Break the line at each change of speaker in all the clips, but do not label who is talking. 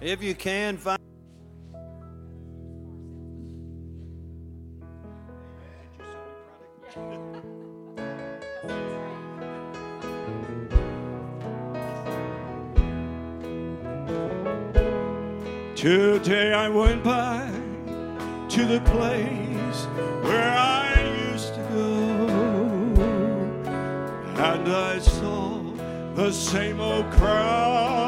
If you can, find.
Today I went by to the place where I used to go, and I saw the same old crowd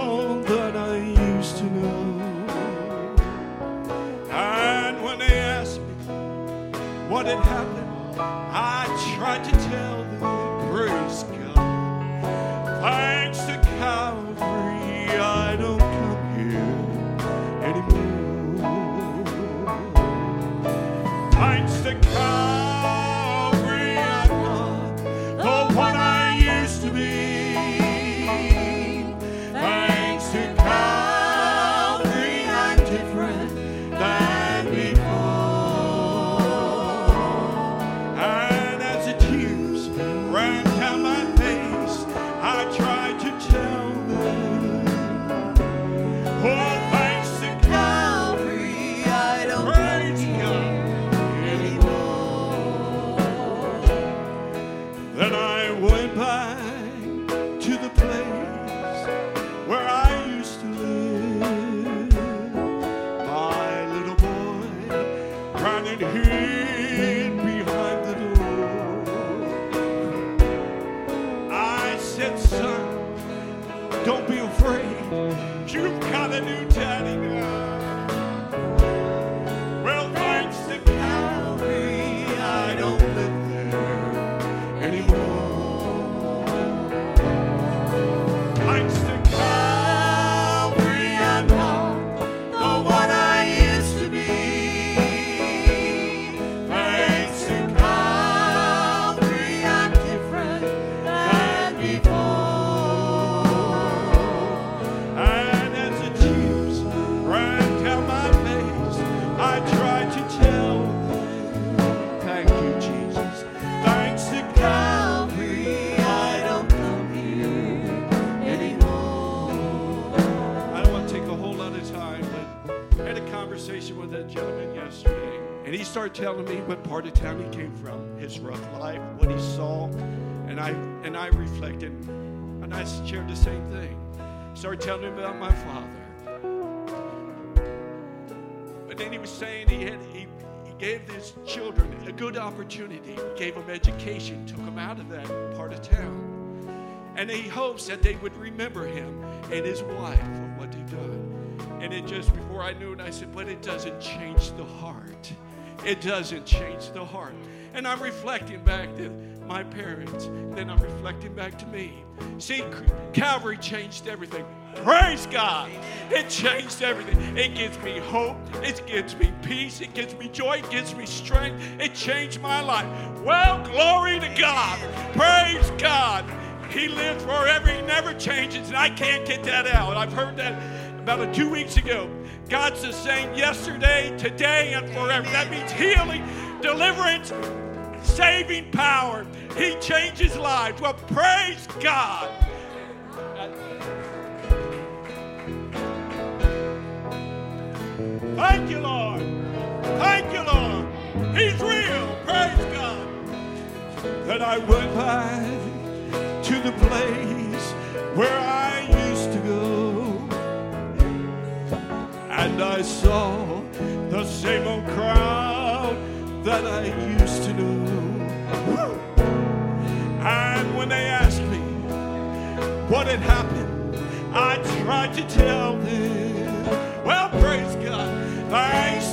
his rough life, what he saw, and I and I reflected, and I shared the same thing. Started telling him about my father. But then he was saying he had he, he gave his children a good opportunity, gave them education, took them out of that part of town. And he hopes that they would remember him and his wife for what they've done. And it just before I knew it, I said, but it doesn't change the heart. It doesn't change the heart. And I'm reflecting back to my parents. Then I'm reflecting back to me. See, Calvary changed everything. Praise God. It changed everything. It gives me hope. It gives me peace. It gives me joy. It gives me strength. It changed my life. Well, glory to God. Praise God. He lives forever. He never changes. And I can't get that out. I've heard that about a two weeks ago. God's the same yesterday, today, and forever. That means healing, deliverance, saving power. He changes lives. Well, praise God. Thank you, Lord. Thank you, Lord. He's real. Praise God. Then I went back to the place where I used to go. And I saw the same old crowd that I used to know. And when they asked me what had happened, I tried to tell them. Well, praise God. Thanks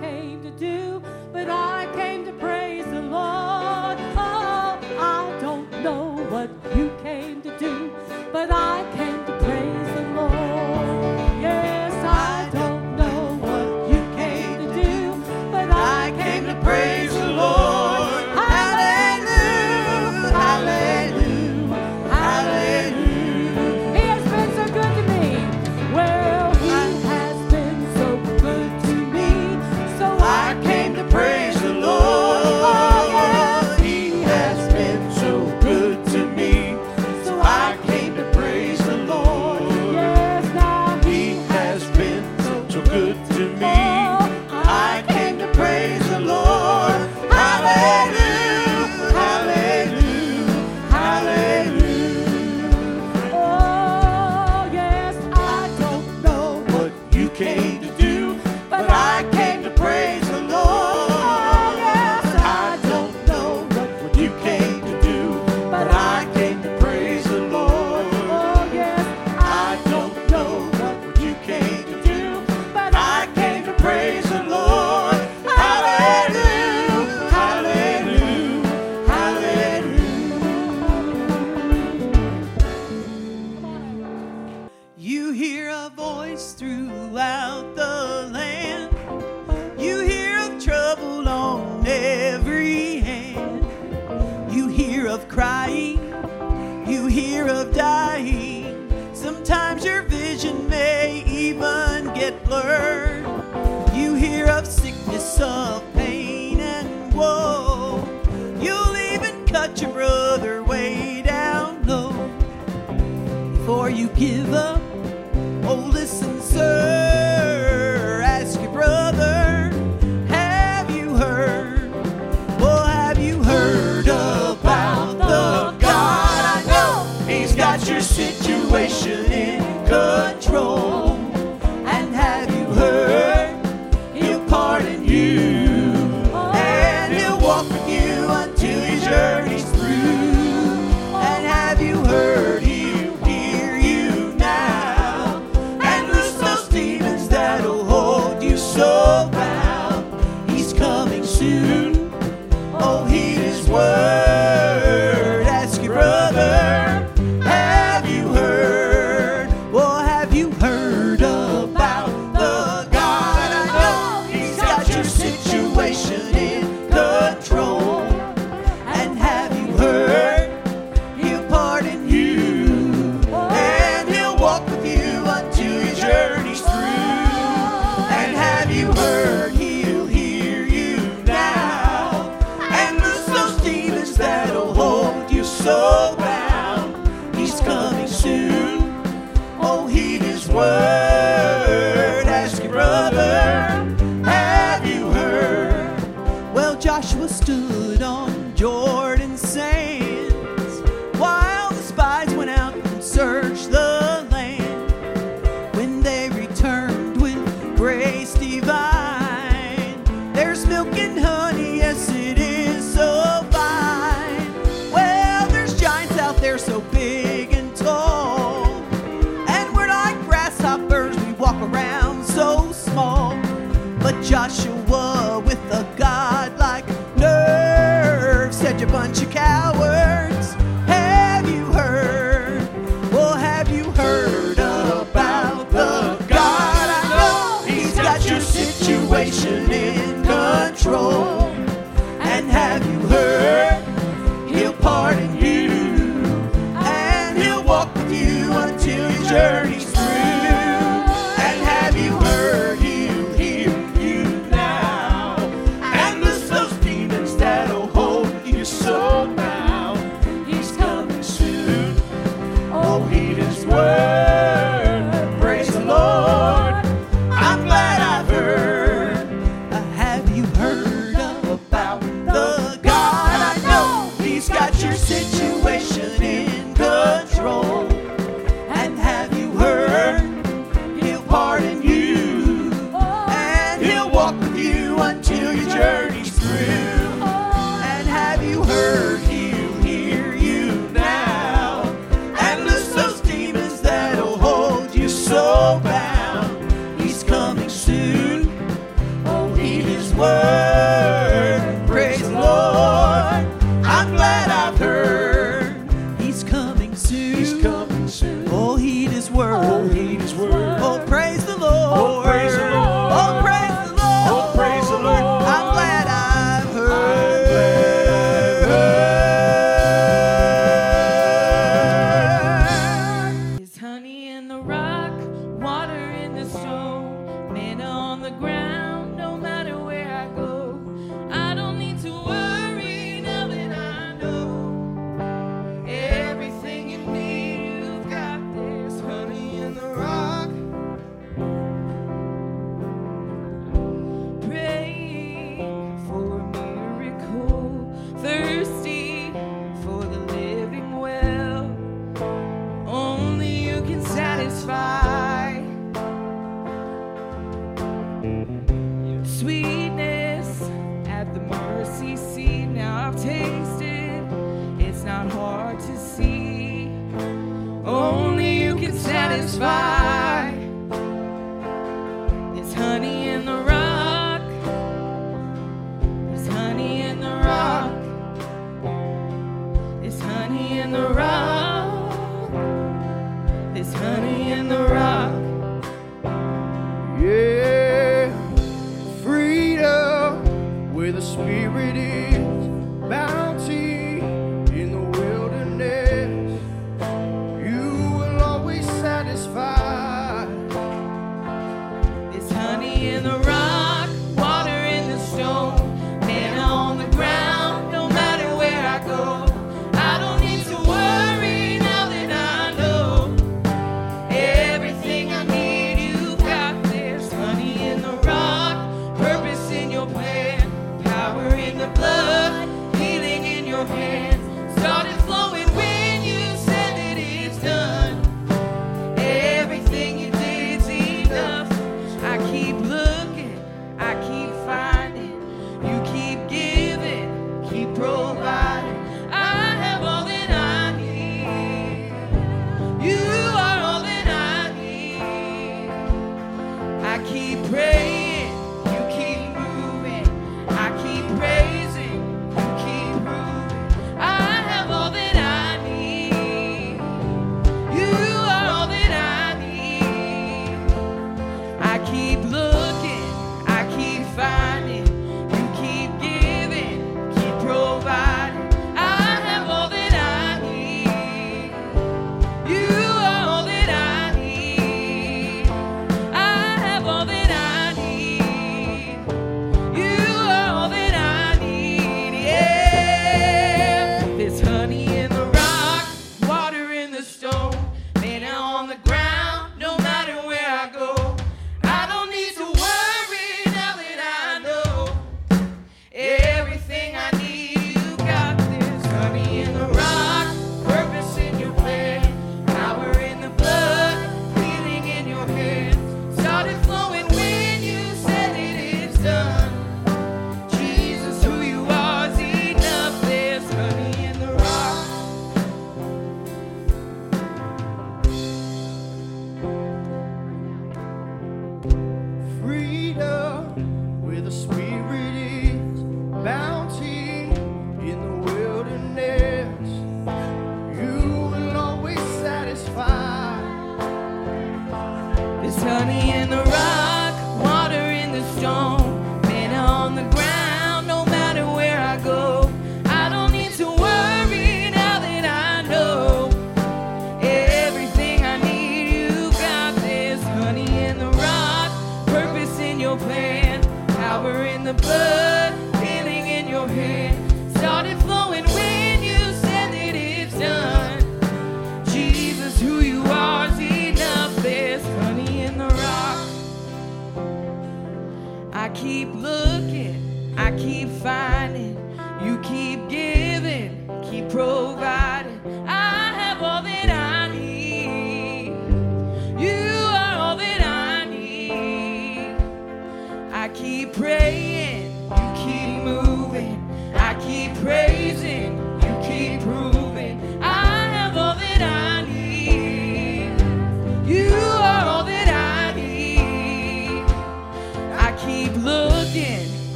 came to do, but I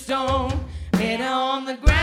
stone,
and on the ground.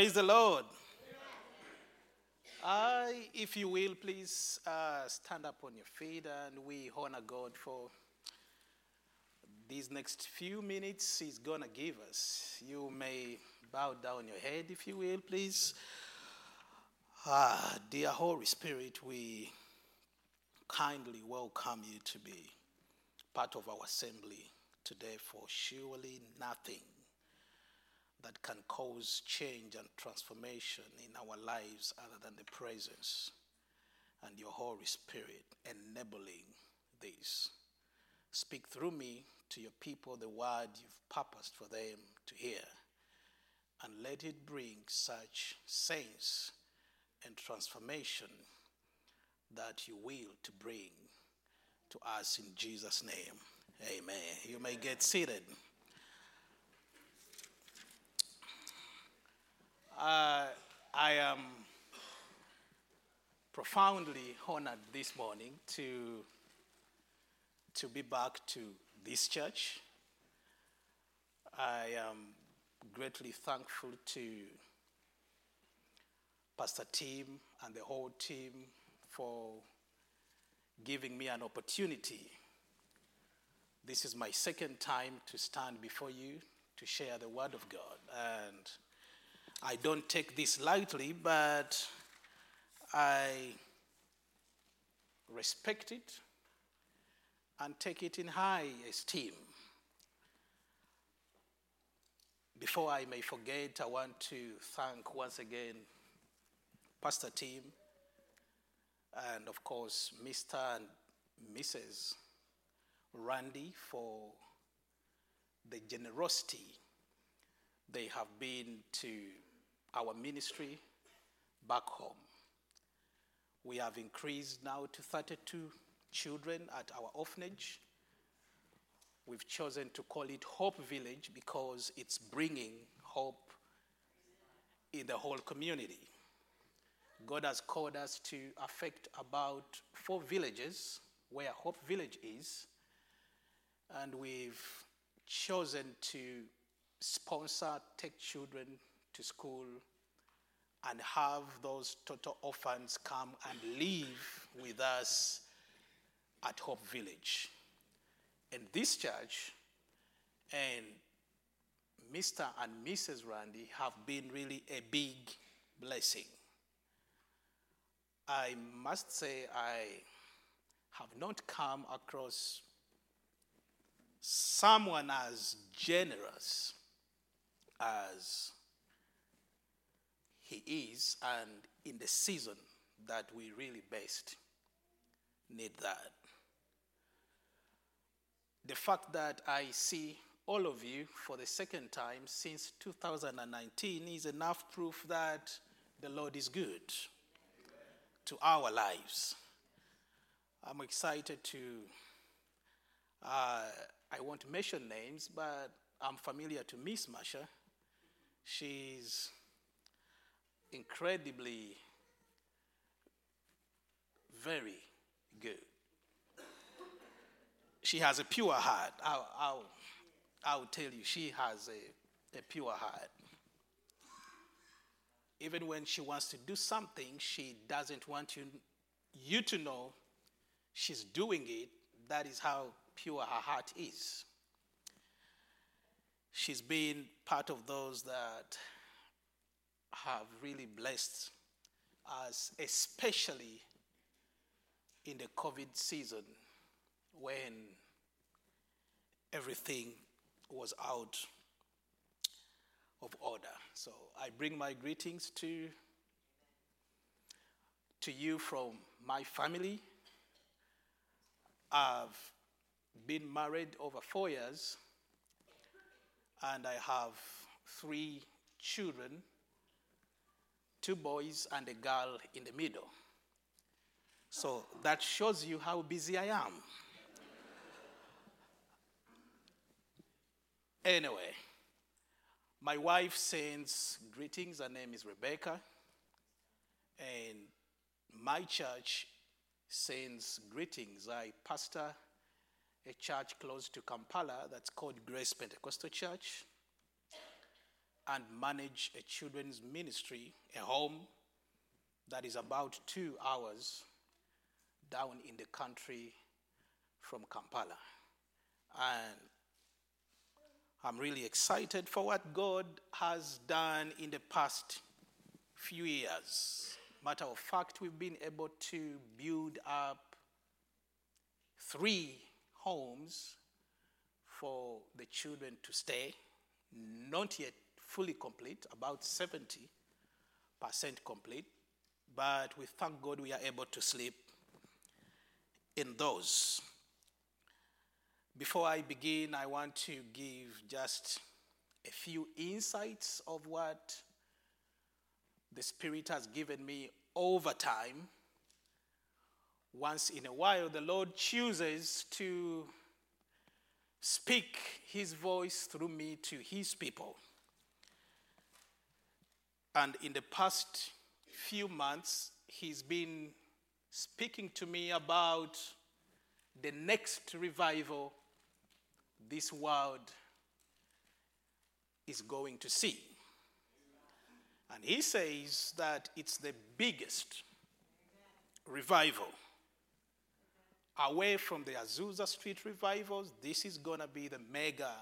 Praise the Lord. I, if you will, please uh, stand up on your feet and we honor God for these next few minutes He's going to give us. You may bow down your head, if you will, please. Ah, dear Holy Spirit, we kindly welcome you to be part of our assembly today, for surely nothing that can cause change and transformation in our lives other than the presence and your Holy Spirit enabling this. Speak through me to your people the word you've purposed for them to hear, and let it bring such sense and transformation that you will to bring to us in Jesus' name. Amen. You may get seated. Uh, I am profoundly honored this morning to, to be back to this church. I am greatly thankful to Pastor Tim and the whole team for giving me an opportunity. This is my second time to stand before you to share the Word of God. And I don't take this lightly, but I respect it and take it in high esteem. Before I may forget, I want to thank once again Pastor Tim and, of course, Mr. and Mrs. Randy for the generosity they have been to our ministry back home. We have increased now to 32 children at our orphanage. We've chosen to call it Hope Village because it's bringing hope in the whole community. God has called us to affect about four villages where Hope Village is, and we've chosen to sponsor, take children to school, and have those total orphans come and live with us at Hope Village. And this church and Mr. and Mrs. Randy have been really a big blessing. I must say, I have not come across someone as generous as He is, and in the season that we really best need that. The fact that I see all of you for the second time since 2019 is enough proof that the Lord is good to our lives. I'm excited to, uh, I won't mention names, but I'm familiar to Miss Masha. She's incredibly very good. She has a pure heart. I'll, I'll, I'll tell you, she has a, a pure heart. Even when she wants to do something, she doesn't want you, you to know she's doing it. That is how pure her heart is. She's been part of those that have really blessed us, especially in the COVID season when everything was out of order. So I bring my greetings to, to you from my family. I've been married over four years, and I have three children two boys and a girl in the middle. So that shows you how busy I am. Anyway, my wife sends greetings. Her name is Rebecca. And my church sends greetings. I pastor a church close to Kampala that's called Grace Pentecostal Church and manage a children's ministry, a home that is about two hours down in the country from Kampala. And I'm really excited for what God has done in the past few years. Matter of fact, we've been able to build up three homes for the children to stay, not yet fully complete, about 70% complete, but we thank God we are able to sleep in those. Before I begin, I want to give just a few insights of what the Spirit has given me over time. Once in a while, the Lord chooses to speak His voice through me to His people. And in the past few months, He's been speaking to me about the next revival this world is going to see. And he says that it's the biggest revival. Away from the Azusa Street revivals, this is going to be the mega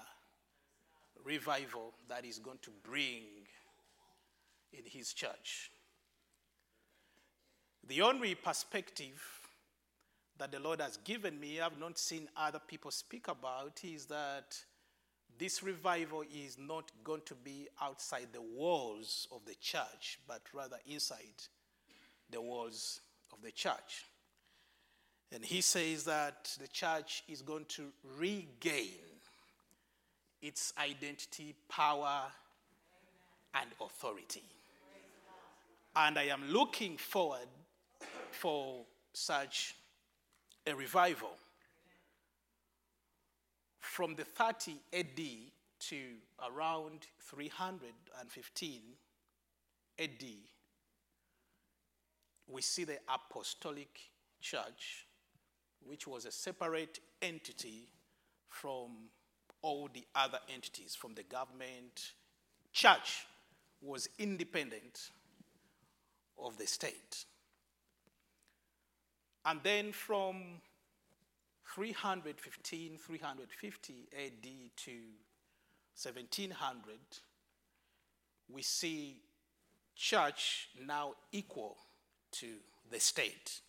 revival that is going to bring in his church. The only perspective that the Lord has given me, I've not seen other people speak about, is that this revival is not going to be outside the walls of the church, but rather inside the walls of the church. And he says that the church is going to regain its identity, power, and authority. And I am looking forward for such a revival. From the 30 AD to around 315 AD, we see the apostolic church, which was a separate entity from all the other entities, from the government. Church was independent of the state. And then from 315, 350 AD to 1700, we see church now equal to the state.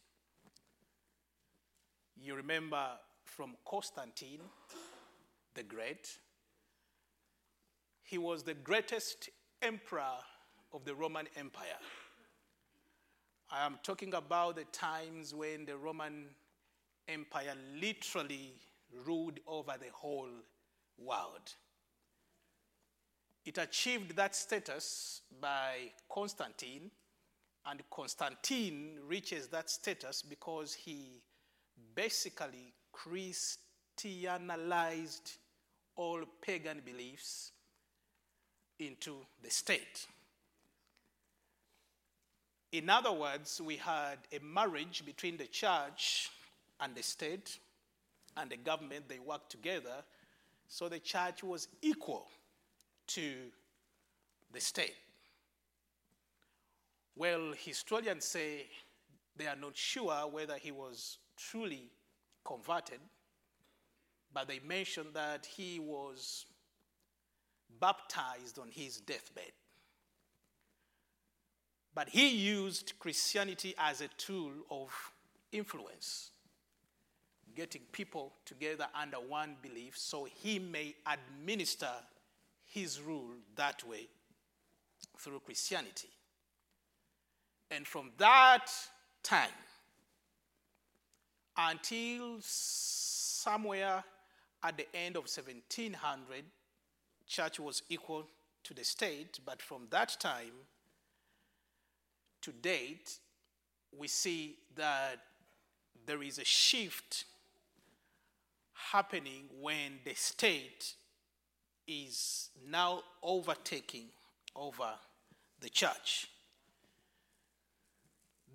You remember from Constantine the Great, he was the greatest emperor of the Roman Empire. I am talking about the times when the Roman Empire literally ruled over the whole world. It achieved that status by Constantine, and Constantine reaches that status because he basically Christianized all pagan beliefs into the state. In other words, we had a marriage between the church and the state and the government. They worked together. So the church was equal to the state. Well, historians say they are not sure whether he was truly converted, but they mention that he was baptized on his deathbed. But he used Christianity as a tool of influence, getting people together under one belief so he may administer his rule that way through Christianity. And from that time until somewhere at the end of 1700, church was equal to the state, but from that time to date, we see that there is a shift happening when the state is now overtaking over the church.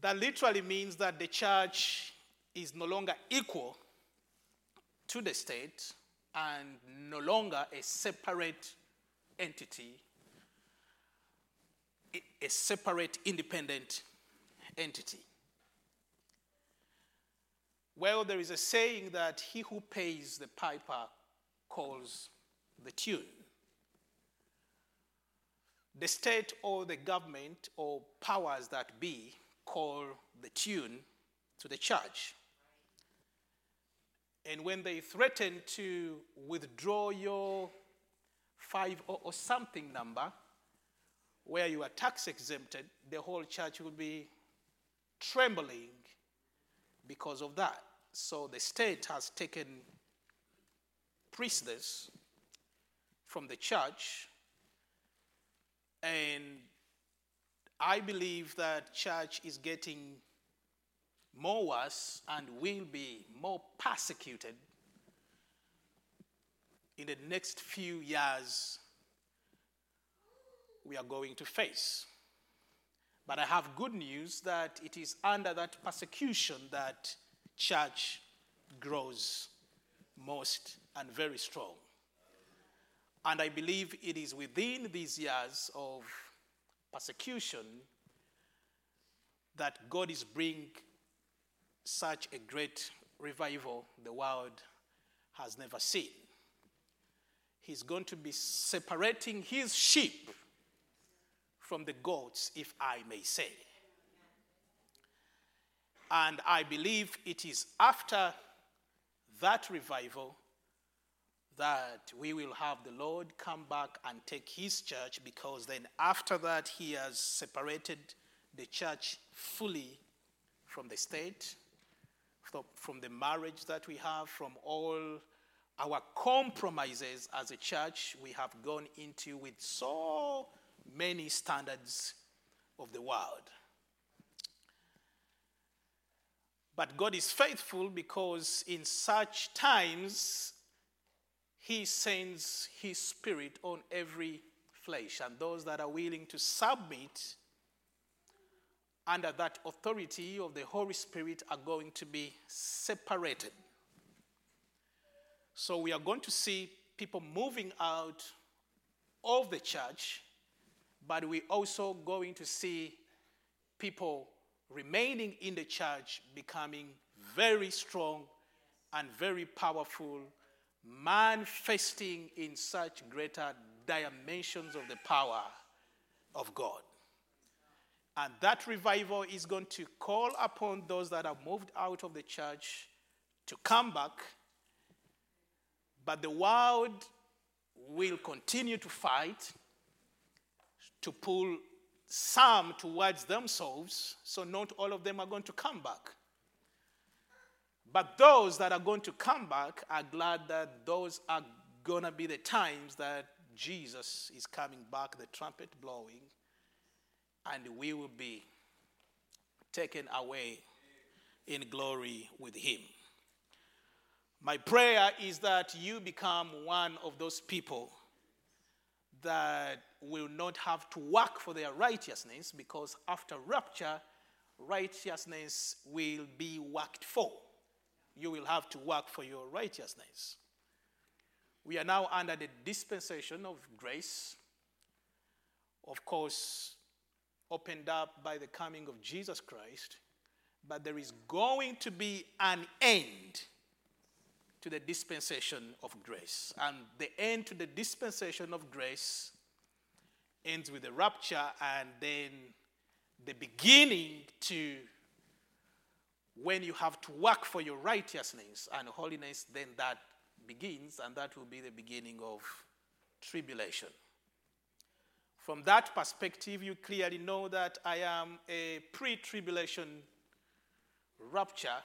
That literally means that the church is no longer equal to the state and no longer a separate entity a separate, independent entity. Well, there is a saying that he who pays the piper calls the tune. The state or the government or powers that be call the tune to the church. And when they threaten to withdraw your five or, or something number, where you are tax exempted, the whole church will be trembling because of that. So the state has taken precedence from the church, and I believe that church is getting more worse and will be more persecuted in the next few years we are going to face. But I have good news that it is under that persecution that church grows most and very strong. And I believe it is within these years of persecution that God is bringing such a great revival the world has never seen. He's going to be separating his sheep from the gods, if I may say. And I believe it is after that revival that we will have the Lord come back and take his church because then after that he has separated the church fully from the state, from the marriage that we have, from all our compromises as a church we have gone into with so many standards of the world. But God is faithful because in such times He sends His Spirit on every flesh, and those that are willing to submit under that authority of the Holy Spirit are going to be separated. So we are going to see people moving out of the church but we're also going to see people remaining in the church becoming very strong and very powerful, manifesting in such greater dimensions of the power of God. And that revival is going to call upon those that have moved out of the church to come back. But the world will continue to fight to pull some towards themselves, so not all of them are going to come back. But those that are going to come back are glad that those are going to be the times that Jesus is coming back, the trumpet blowing, and we will be taken away in glory with Him. My prayer is that you become one of those people that will not have to work for their righteousness because after rapture, righteousness will be worked for. You will have to work for your righteousness. We are now under the dispensation of grace, of course, opened up by the coming of Jesus Christ, but there is going to be an end to the dispensation of grace. And the end to the dispensation of grace ends with the rapture and then the beginning to when you have to work for your righteousness and holiness, then that begins, and that will be the beginning of tribulation. From that perspective, you clearly know that I am a pre tribulation rapture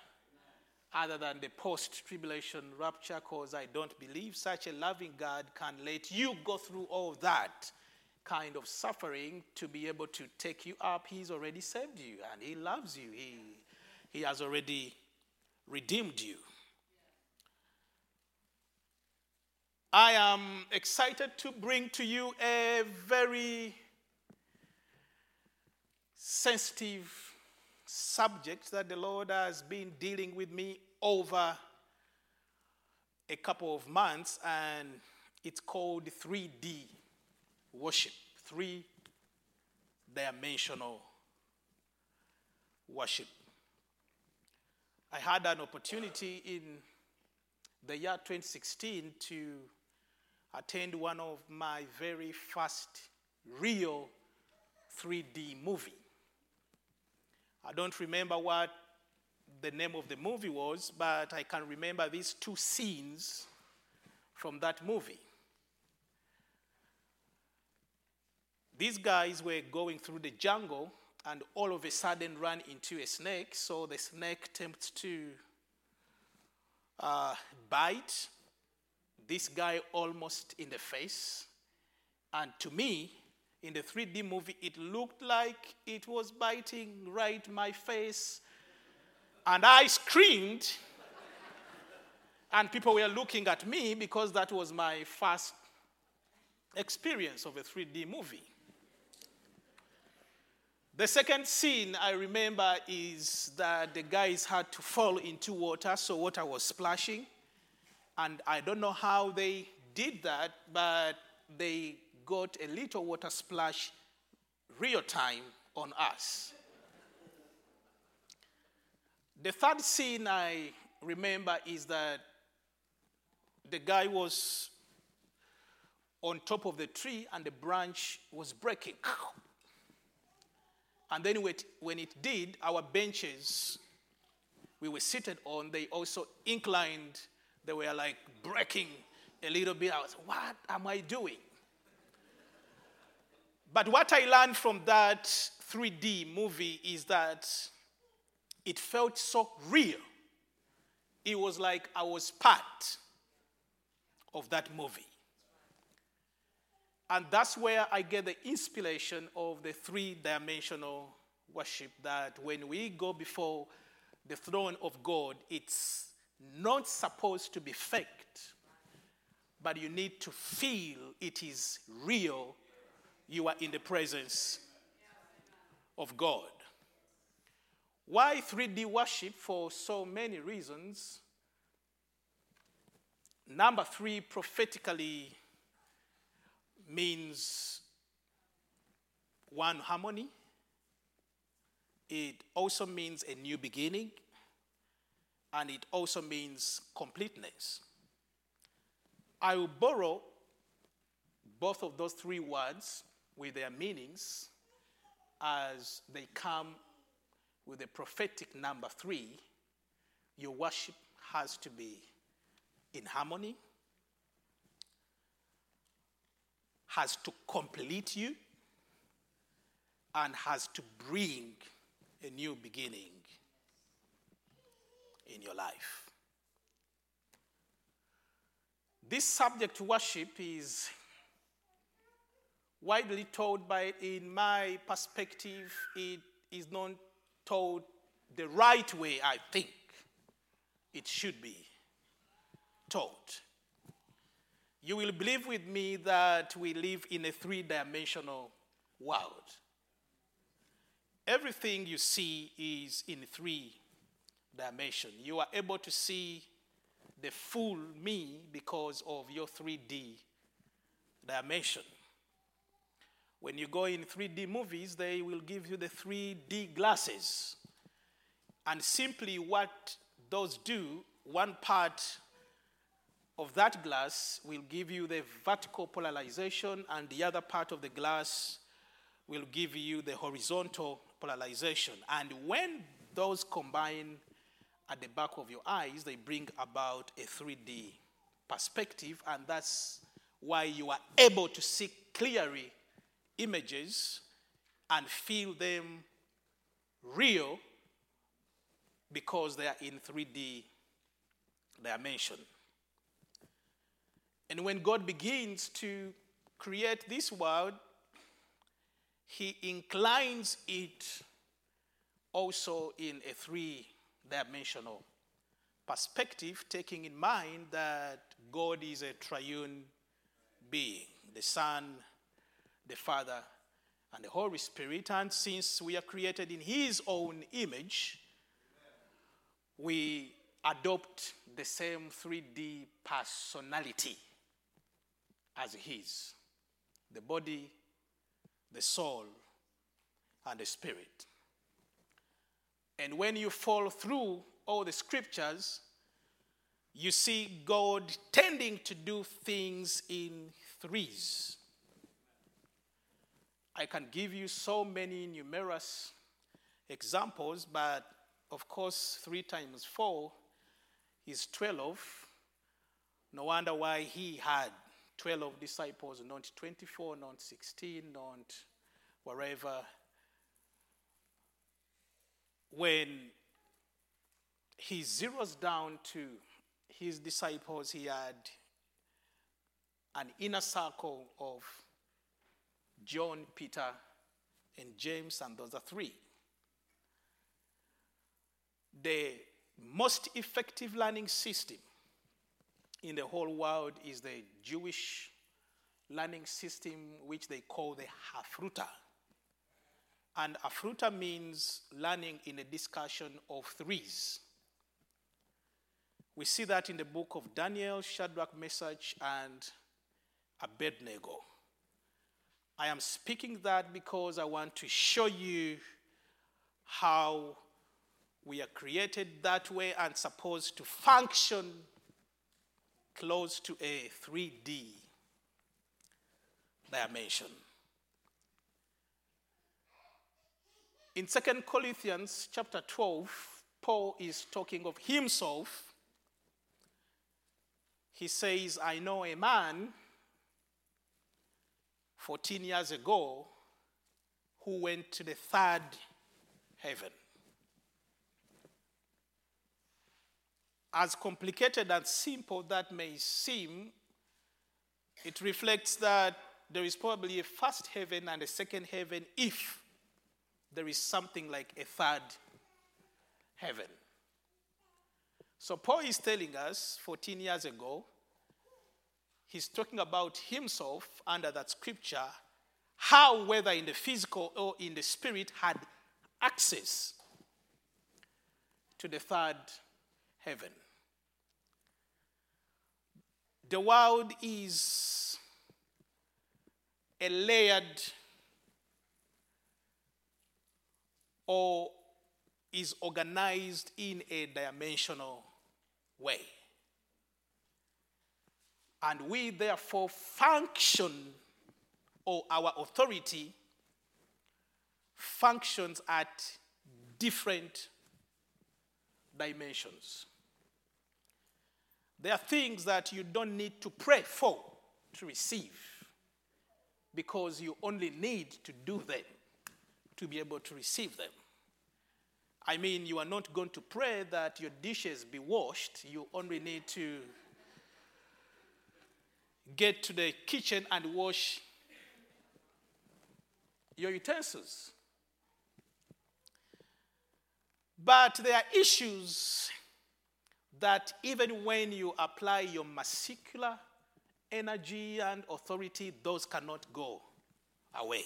other than the post tribulation rapture because I don't believe such a loving God can let you go through all that kind of suffering to be able to take you up. He's already saved you and He loves you, He, he has already redeemed you. I am excited to bring to you a very sensitive subject that the Lord has been dealing with me over a couple of months, and it's called 3D worship, three dimensional worship. I had an opportunity in the year 2016 to attend one of my very first real 3D movie. I don't remember what the name of the movie was, but I can remember these two scenes from that movie. These guys were going through the jungle and all of a sudden ran into a snake. So the snake attempts to uh, bite this guy almost in the face. And to me, in the 3D movie, it looked like it was biting right my face. And I screamed. and people were looking at me because that was my first experience of a 3D movie. The second scene I remember is that the guys had to fall into water, so water was splashing. And I don't know how they did that, but they got a little water splash real time on us. The third scene I remember is that the guy was on top of the tree and the branch was breaking. And then when it did, our benches we were seated on, they also inclined. They were like breaking a little bit. I was, what am I doing? But what I learned from that 3D movie is that it felt so real. It was like I was part of that movie. And that's where I get the inspiration of the three dimensional worship that when we go before the throne of God, it's not supposed to be faked, but you need to feel it is real you are in the presence of God. Why 3D worship? For so many reasons. Number three, prophetically, means one harmony. It also means a new beginning, and it also means completeness. I will borrow both of those three words with their meanings as they come with the prophetic number three, your worship has to be in harmony, has to complete you, and has to bring a new beginning in your life. This subject worship is widely taught, but in my perspective, it is not taught the right way I think it should be taught. You will believe with me that we live in a three dimensional world. Everything you see is in three dimensions. You are able to see the full me because of your 3D dimension. When you go in 3D movies, they will give you the 3D glasses. And simply what those do, one part of that glass will give you the vertical polarization, and the other part of the glass will give you the horizontal polarization. And when those combine at the back of your eyes, they bring about a 3D perspective, and that's why you are able to see clearly images and feel them real because they are in 3D dimension. And when God begins to create this world, He inclines it also in a three dimensional perspective, taking in mind that God is a triune being the Son, the Father, and the Holy Spirit. And since we are created in His own image, we adopt the same 3D personality as His the body, the soul, and the spirit. And when you fall through all the scriptures, you see God tending to do things in threes. I can give you so many numerous examples, but of course, three times four is 12. No wonder why he had 12 disciples, not 24, not 16, not wherever. When he zeroes down to his disciples, he had an inner circle of John, Peter, and James, and those are three. The most effective learning system in the whole world is the Jewish learning system, which they call the Hafruta. And Hafruta means learning in a discussion of threes. We see that in the book of Daniel, Shadrach, Meshach, and Abednego. I am speaking that because I want to show you how we are created that way and supposed to function close to a 3D dimension. In 2 Corinthians chapter 12, Paul is talking of himself. He says, I know a man 14 years ago who went to the third heaven. As complicated and simple that may seem, it reflects that there is probably a first heaven and a second heaven if there is something like a third heaven. So, Paul is telling us 14 years ago, he's talking about himself under that scripture, how, whether in the physical or in the spirit, had access to the third heaven. The world is a layered or is organized in a dimensional way. And we therefore function, or our authority functions at different dimensions. There are things that you don't need to pray for to receive because you only need to do them to be able to receive them. I mean, you are not going to pray that your dishes be washed. You only need to get to the kitchen and wash your utensils. But there are issues that even when you apply your muscular energy and authority, those cannot go away.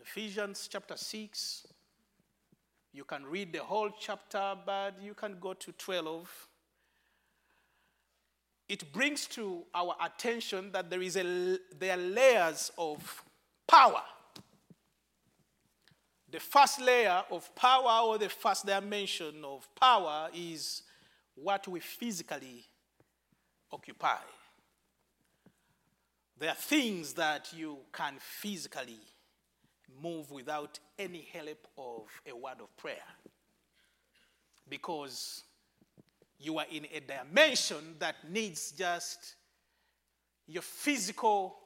Ephesians chapter 6, you can read the whole chapter, but you can go to 12. It brings to our attention that there, is a, there are layers of power. The first layer of power, or the first dimension of power, is what we physically occupy. There are things that you can physically move without any help of a word of prayer. Because you are in a dimension that needs just your physical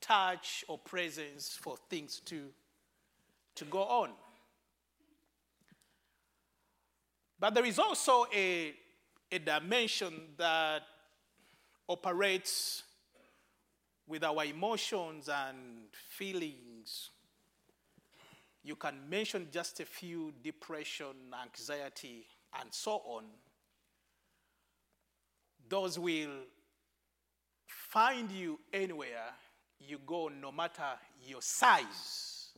touch or presence for things to, to go on. But there is also a, a dimension that operates with our emotions and feelings you can mention just a few depression, anxiety, and so on. Those will find you anywhere you go, no matter your size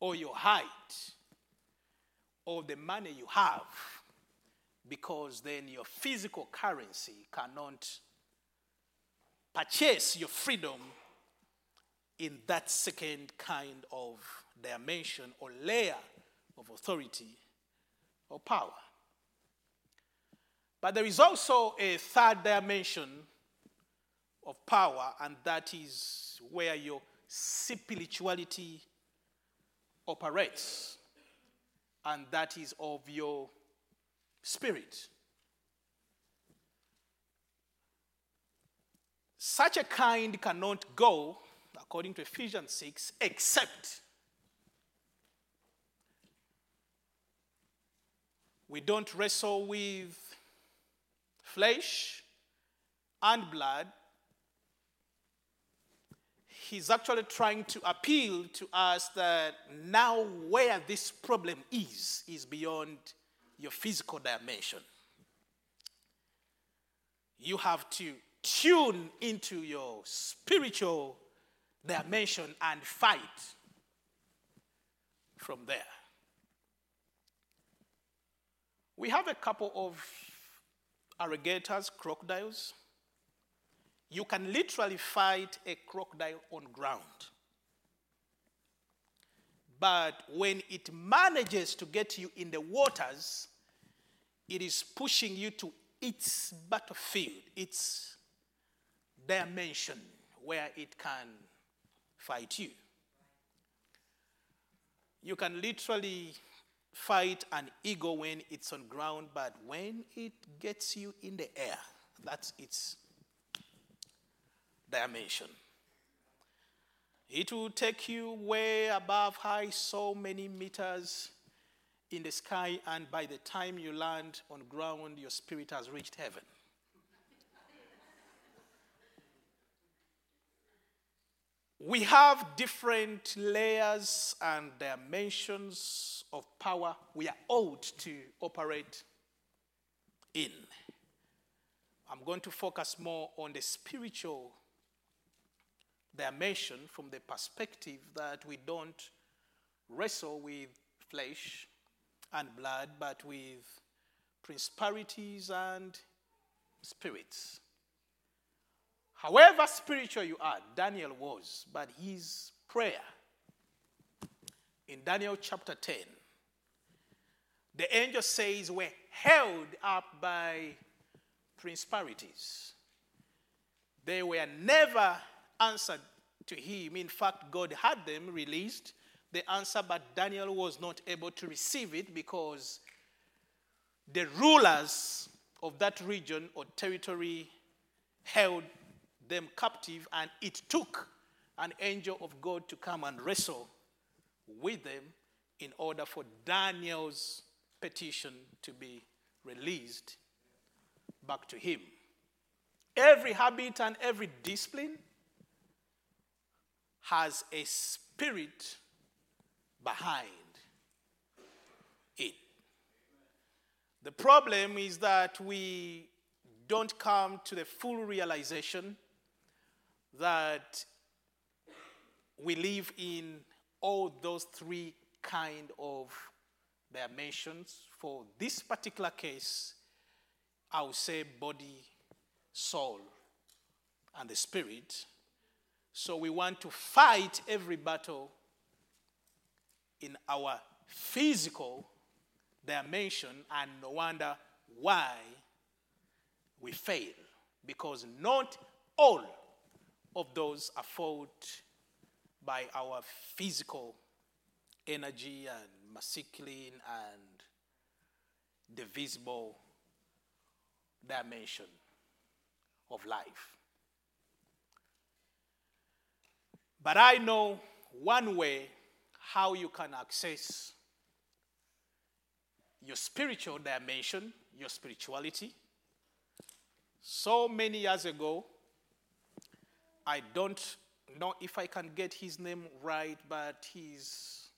or your height or the money you have, because then your physical currency cannot purchase your freedom in that second kind of dimension or layer of authority or power. But there is also a third dimension of power, and that is where your spirituality operates, and that is of your spirit. Such a kind cannot go according to Ephesians 6, except we don't wrestle with flesh and blood. He's actually trying to appeal to us that now where this problem is, is beyond your physical dimension. You have to tune into your spiritual dimension and fight from there. We have a couple of alligators, crocodiles. You can literally fight a crocodile on ground. But when it manages to get you in the waters, it is pushing you to its battlefield, its dimension where it can fight you. You can literally fight an ego when it's on ground, but when it gets you in the air, that's its dimension. It will take you way above high, so many meters in the sky, and by the time you land on ground, your spirit has reached heaven. We have different layers and dimensions of power we are owed to operate in. I'm going to focus more on the spiritual dimension from the perspective that we don't wrestle with flesh and blood, but with principalities and spirits. However spiritual you are, Daniel was, but his prayer in Daniel chapter 10, the angel says, were held up by principalities. They were never answered to him. In fact, God had them released the answer, but Daniel was not able to receive it because the rulers of that region or territory held them captive, and it took an angel of God to come and wrestle with them in order for Daniel's petition to be released back to him. Every habit and every discipline has a spirit behind it. The problem is that we don't come to the full realization that we live in all those three kind of dimensions. For this particular case, I would say body, soul, and the spirit. So we want to fight every battle in our physical dimension and no wonder why we fail. Because not all of those are fought by our physical energy and masculine and the visible dimension of life. But I know one way how you can access your spiritual dimension, your spirituality. So many years ago, I don't know if I can get his name right, but he's,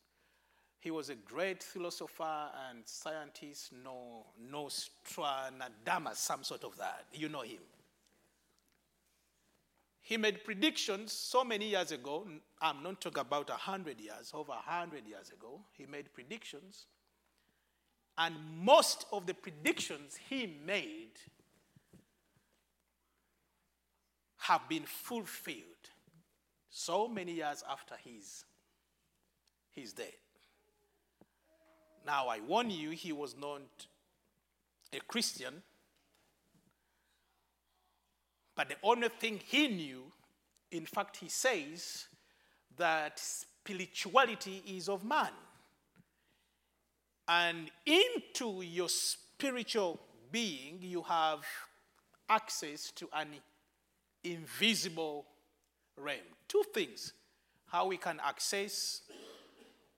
he was a great philosopher and scientist, no, Nostradamus, some sort of that. You know him. He made predictions so many years ago. I'm not talking about 100 years, over 100 years ago. He made predictions. And most of the predictions he made have been fulfilled so many years after his, his death. Now, I warn you, he was not a Christian, but the only thing he knew, in fact, he says that spirituality is of man. And into your spiritual being, you have access to an invisible realm. Two things how we can access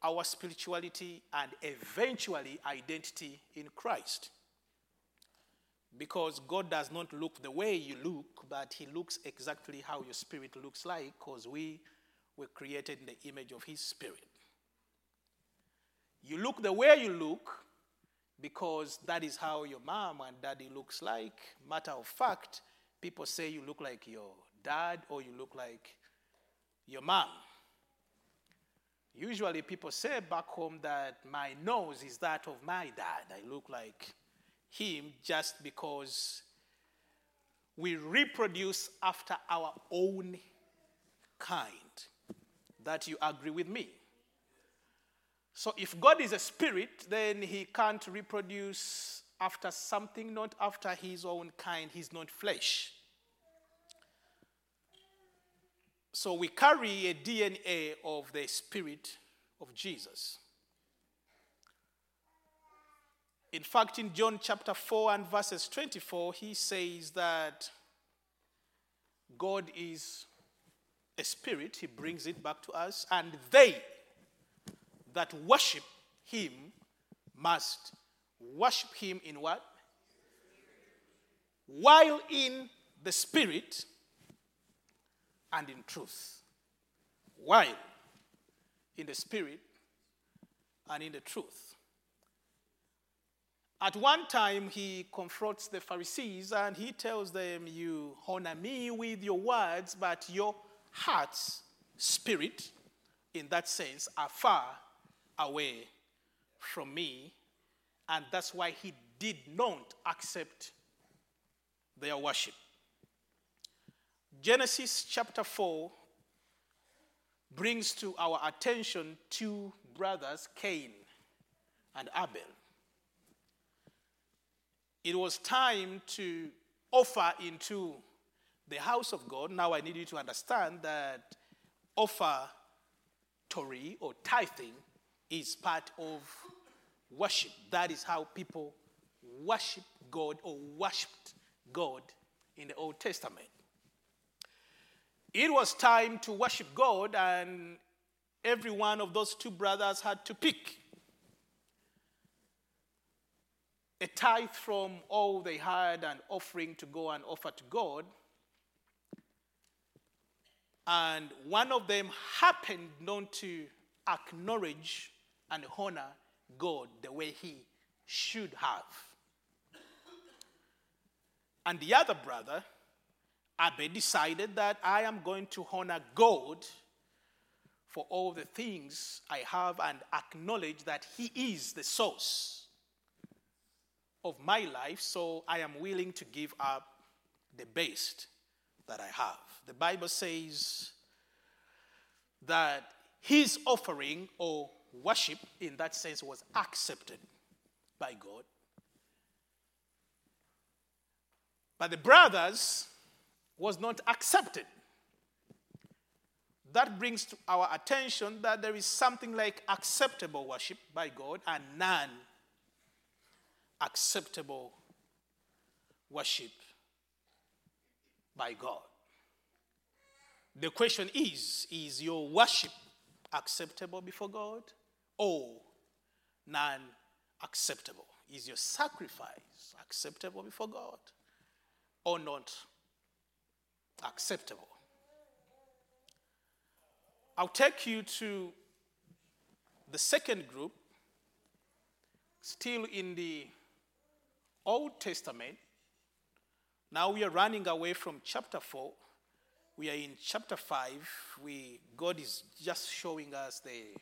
our spirituality and eventually identity in Christ. Because God does not look the way you look, but He looks exactly how your spirit looks like, because we were created in the image of His Spirit. You look the way you look because that is how your mom and daddy looks like. Matter of fact, people say you look like your dad or you look like your mom. Usually people say back home that my nose is that of my dad. I look like him just because we reproduce after our own kind. That you agree with me. So if God is a spirit, then he can't reproduce after something not after his own kind. He's not flesh. So we carry a DNA of the spirit of Jesus. In fact, in John chapter 4 and verses 24, he says that God is a spirit. He brings it back to us. And they that worship him must worship him in what? While in the spirit and in truth. While in the spirit and in the truth. At one time, he confronts the Pharisees and he tells them, You honor me with your words, but your heart's spirit, in that sense, are far away from me. And that's why he did not accept their worship. Genesis chapter 4 brings to our attention two brothers, Cain and Abel. It was time to offer into the house of God. Now I need you to understand that offer Tori or tithing is part of worship. That is how people worship God or worshiped God in the Old Testament. It was time to worship God, and every one of those two brothers had to pick a tithe from all they had, an offering to go and offer to God. And one of them happened not to acknowledge and honor God the way he should have. And the other brother, Abel, decided that I am going to honor God for all the things I have and acknowledge that He is the source of my life, so I am willing to give up the best that I have. The Bible says that his offering or worship, in that sense, was accepted by God. But the brothers was not accepted. That brings to our attention that there is something like acceptable worship by God and non acceptable worship by God. The question is Is your worship acceptable before God or non acceptable? Is your sacrifice acceptable before God or not acceptable? I'll take you to the second group, still in the Old Testament. Now we are running away from chapter 4. We are in chapter 5. We, God is just showing us the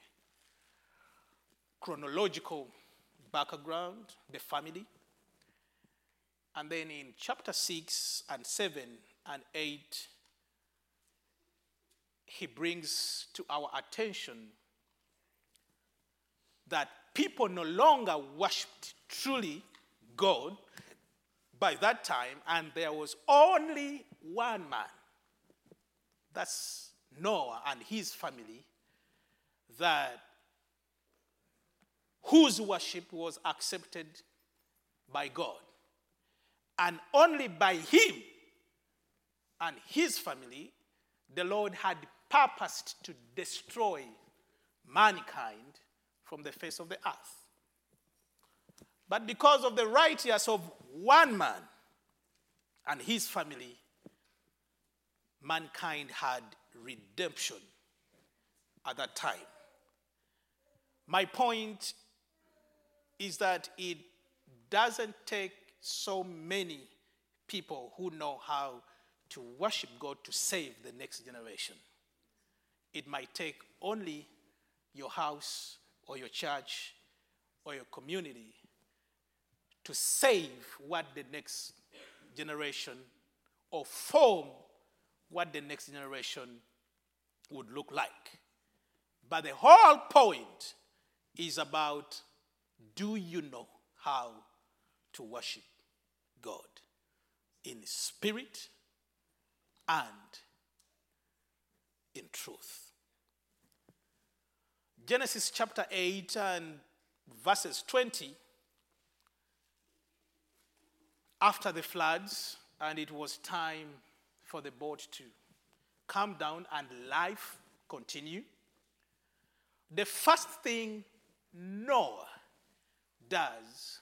chronological background, the family. And then in chapter 6 and 7 and 8, he brings to our attention that people no longer worshipped truly God by that time, and there was only one man. That's Noah and his family that whose worship was accepted by God. And only by him and his family the Lord had purposed to destroy mankind from the face of the earth. But because of the righteousness of one man and his family, mankind had redemption at that time. My point is that it doesn't take so many people who know how to worship God to save the next generation. It might take only your house or your church or your community to save what the next generation or form what the next generation would look like. But the whole point is about do you know how to worship God in spirit and in truth? Genesis chapter 8 and verses 20 after the floods, and it was time for the boat to come down and life continue. The first thing Noah does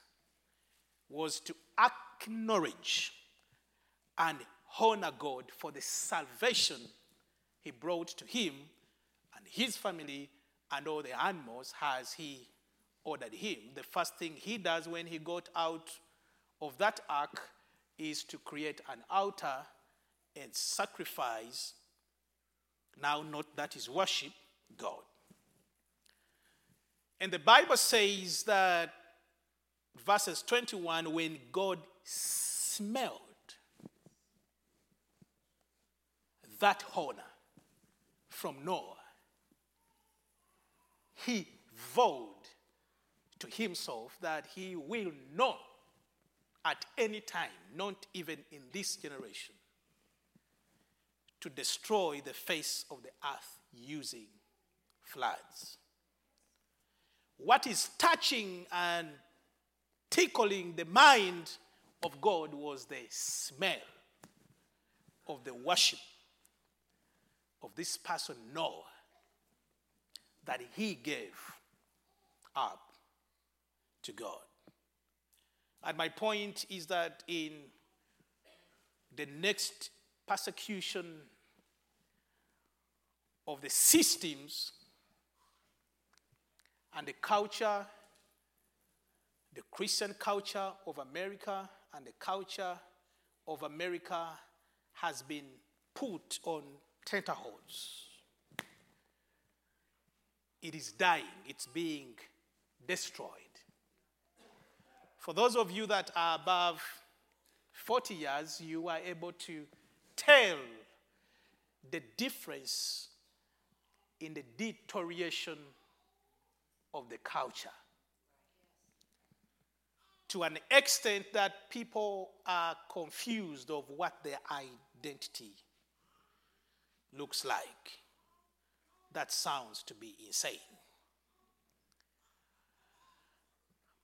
was to acknowledge and honor God for the salvation he brought to him and his family and all the animals as he ordered him. The first thing he does when he got out of that ark is to create an altar and sacrifice. Now, not that is worship, God. And the Bible says that, verses 21, when God smelled that honor from Noah, he vowed to himself that he will not at any time, not even in this generation, to destroy the face of the earth using floods. What is touching and tickling the mind of God was the smell of the worship of this person, Noah, that he gave up to God. And my point is that in the next persecution of the systems and the culture, the Christian culture of America and the culture of America has been put on tenterhooks. It is dying, it's being destroyed. For those of you that are above 40 years, you are able to tell the difference in the deterioration of the culture to an extent that people are confused of what their identity looks like. That sounds to be insane.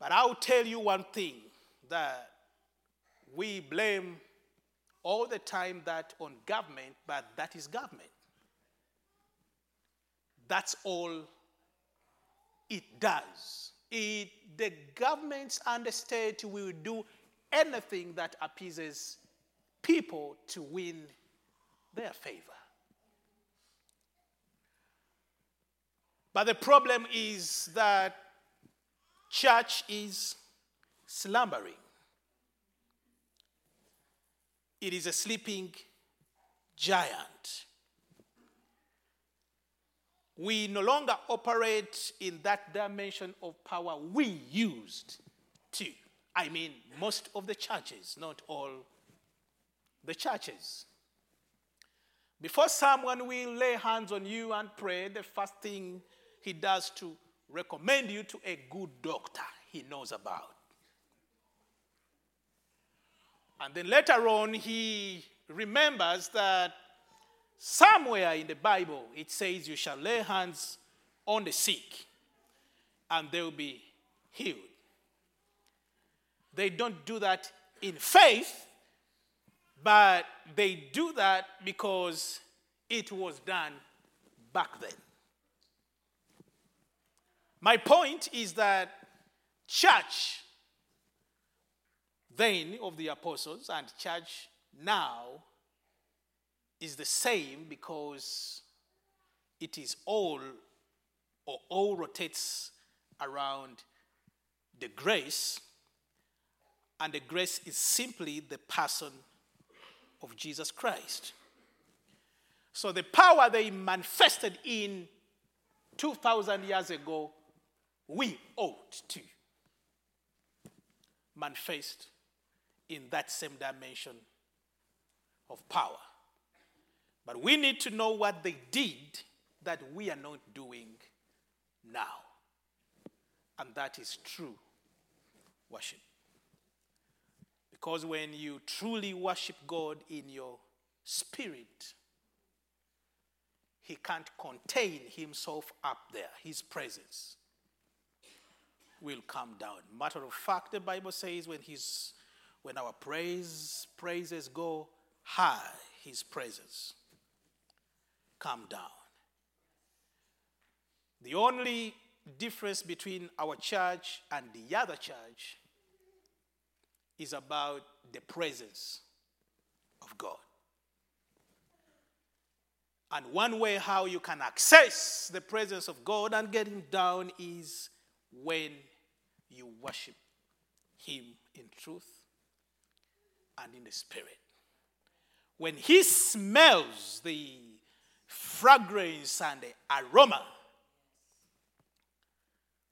But I'll tell you one thing that we blame all the time that on government, but that is government. That's all it does. It, the governments and the state will do anything that appeases people to win their favor. But the problem is that church is slumbering. It is a sleeping giant. We no longer operate in that dimension of power we used to. I mean, most of the churches, not all the churches. Before someone will lay hands on you and pray, the first thing he does to recommend you to a good doctor he knows about. And then later on, he remembers that somewhere in the Bible it says, You shall lay hands on the sick and they will be healed. They don't do that in faith, but they do that because it was done back then. My point is that church then of the apostles and church now is the same because it is all or all rotates around the grace and the grace is simply the person of Jesus Christ. So the power they manifested in 2,000 years ago, we ought to manifest in that same dimension of power. But we need to know what they did that we are not doing now. And that is true worship. Because when you truly worship God in your spirit, He can't contain Himself up there, His presence will come down. Matter of fact, the Bible says when his when our praise praises go high, his praises come down. The only difference between our church and the other church is about the presence of God. And one way how you can access the presence of God and get him down is when you worship Him in truth and in the Spirit. When He smells the fragrance and the aroma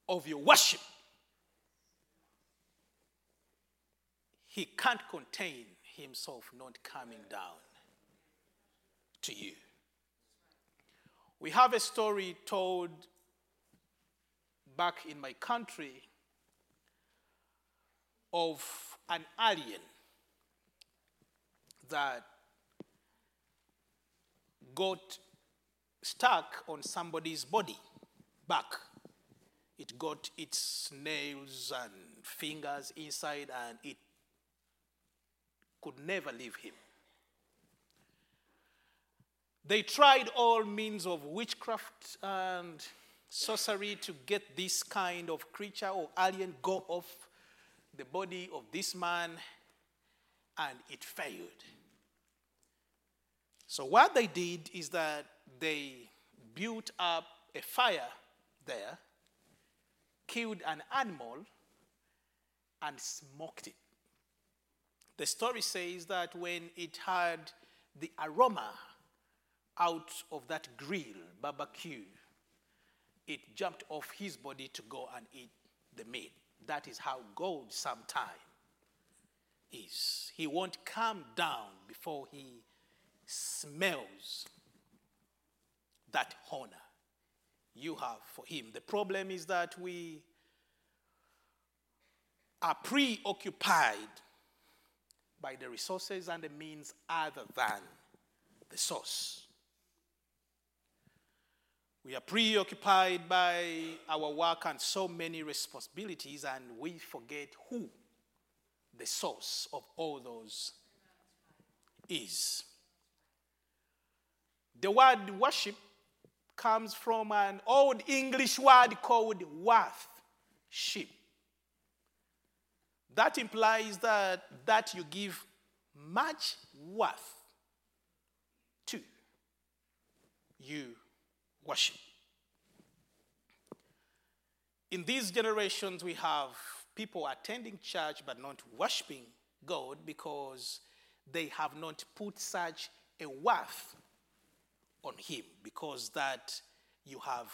of your worship, He can't contain Himself not coming down to you. We have a story told back in my country of an alien that got stuck on somebody's body back. It got its nails and fingers inside, and it could never leave him. They tried all means of witchcraft and sorcery to get this kind of creature or alien go off the body of this man, and it failed. So, what they did is that they built up a fire there, killed an animal, and smoked it. The story says that when it had the aroma out of that grill, barbecue, it jumped off his body to go and eat the meat. That is how God sometimes is. He won't come down before he smells that honor you have for him. The problem is that we are preoccupied by the resources and the means other than the source. We are preoccupied by our work and so many responsibilities, and we forget who the source of all those is. The word worship comes from an old English word called worth, sheep. That implies that, that you give much worth to. You worship. In these generations, we have people attending church but not worshiping God because they have not put such a worth on Him, because that you have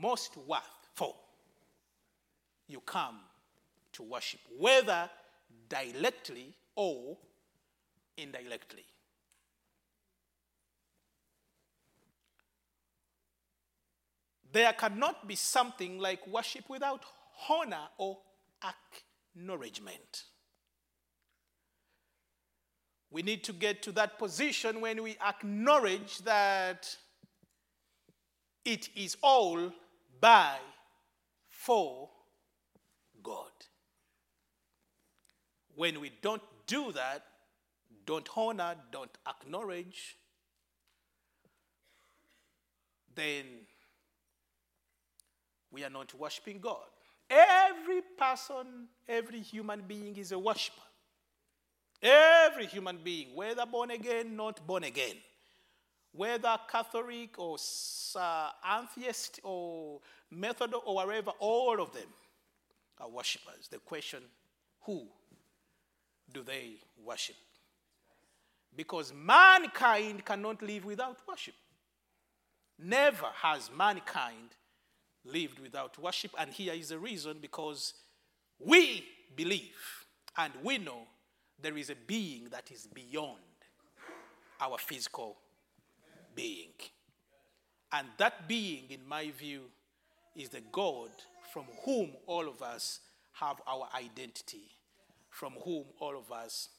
most worth for. You come to worship, whether directly or indirectly. There cannot be something like worship without honor or acknowledgement. We need to get to that position when we acknowledge that it is all by, for God. When we don't do that, don't honor, don't acknowledge, then we are not worshiping God. Every person, every human being is a worshiper. Every human being, whether born again, not born again, whether Catholic or uh, atheist or Methodist or wherever, all of them are worshippers. The question who do they worship? Because mankind cannot live without worship. Never has mankind lived without worship. And here is the reason because we believe and we know there is a being that is beyond our physical being. And that being, in my view, is the God from whom all of us have our identity, from whom all of us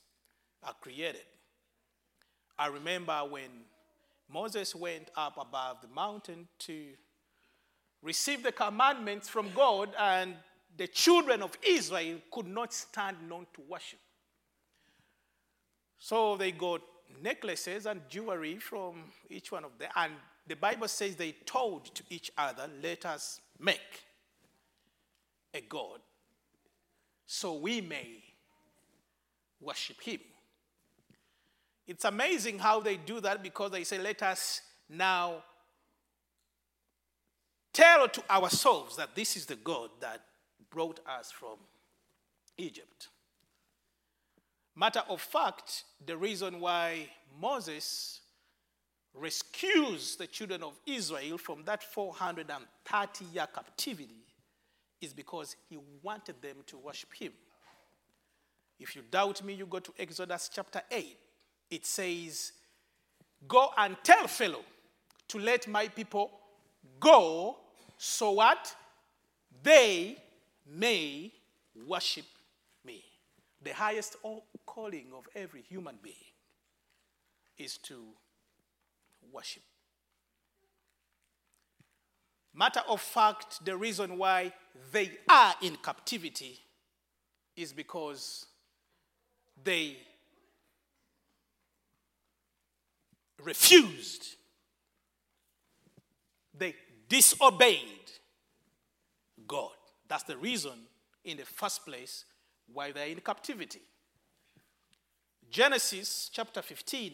are created. I remember when Moses went up above the mountain to receive the commandments from God, and the children of Israel could not stand not to worship. So they got necklaces and jewelry from each one of them, and the Bible says they told to each other, Let us make a God so we may worship him. It's amazing how they do that because they say, Let us now tell to ourselves that this is the God that brought us from Egypt. Matter of fact, the reason why Moses rescues the children of Israel from that 430 year captivity is because he wanted them to worship him. If you doubt me, you go to Exodus chapter 8. It says, Go and tell Pharaoh to let my people go so what? They may worship me. The highest calling of every human being is to worship. Matter of fact, the reason why they are in captivity is because they refused, disobeyed God. That's the reason, in the first place, why they're in captivity. Genesis chapter 15,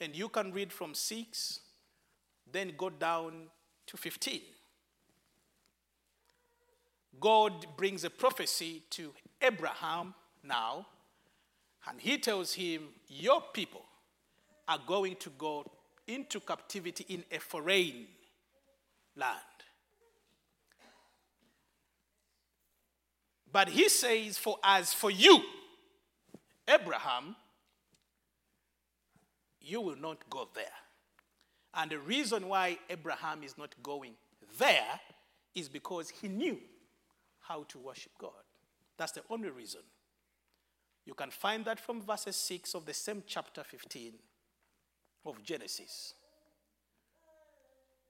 and you can read from 6, then go down to 15. God brings a prophecy to Abraham now, and he tells him, Your people are going to go into captivity in a foreign land. But he says, For as for you, Abraham, you will not go there. And the reason why Abraham is not going there is because he knew how to worship God. That's the only reason. You can find that from verses 6 of the same chapter 15 of Genesis.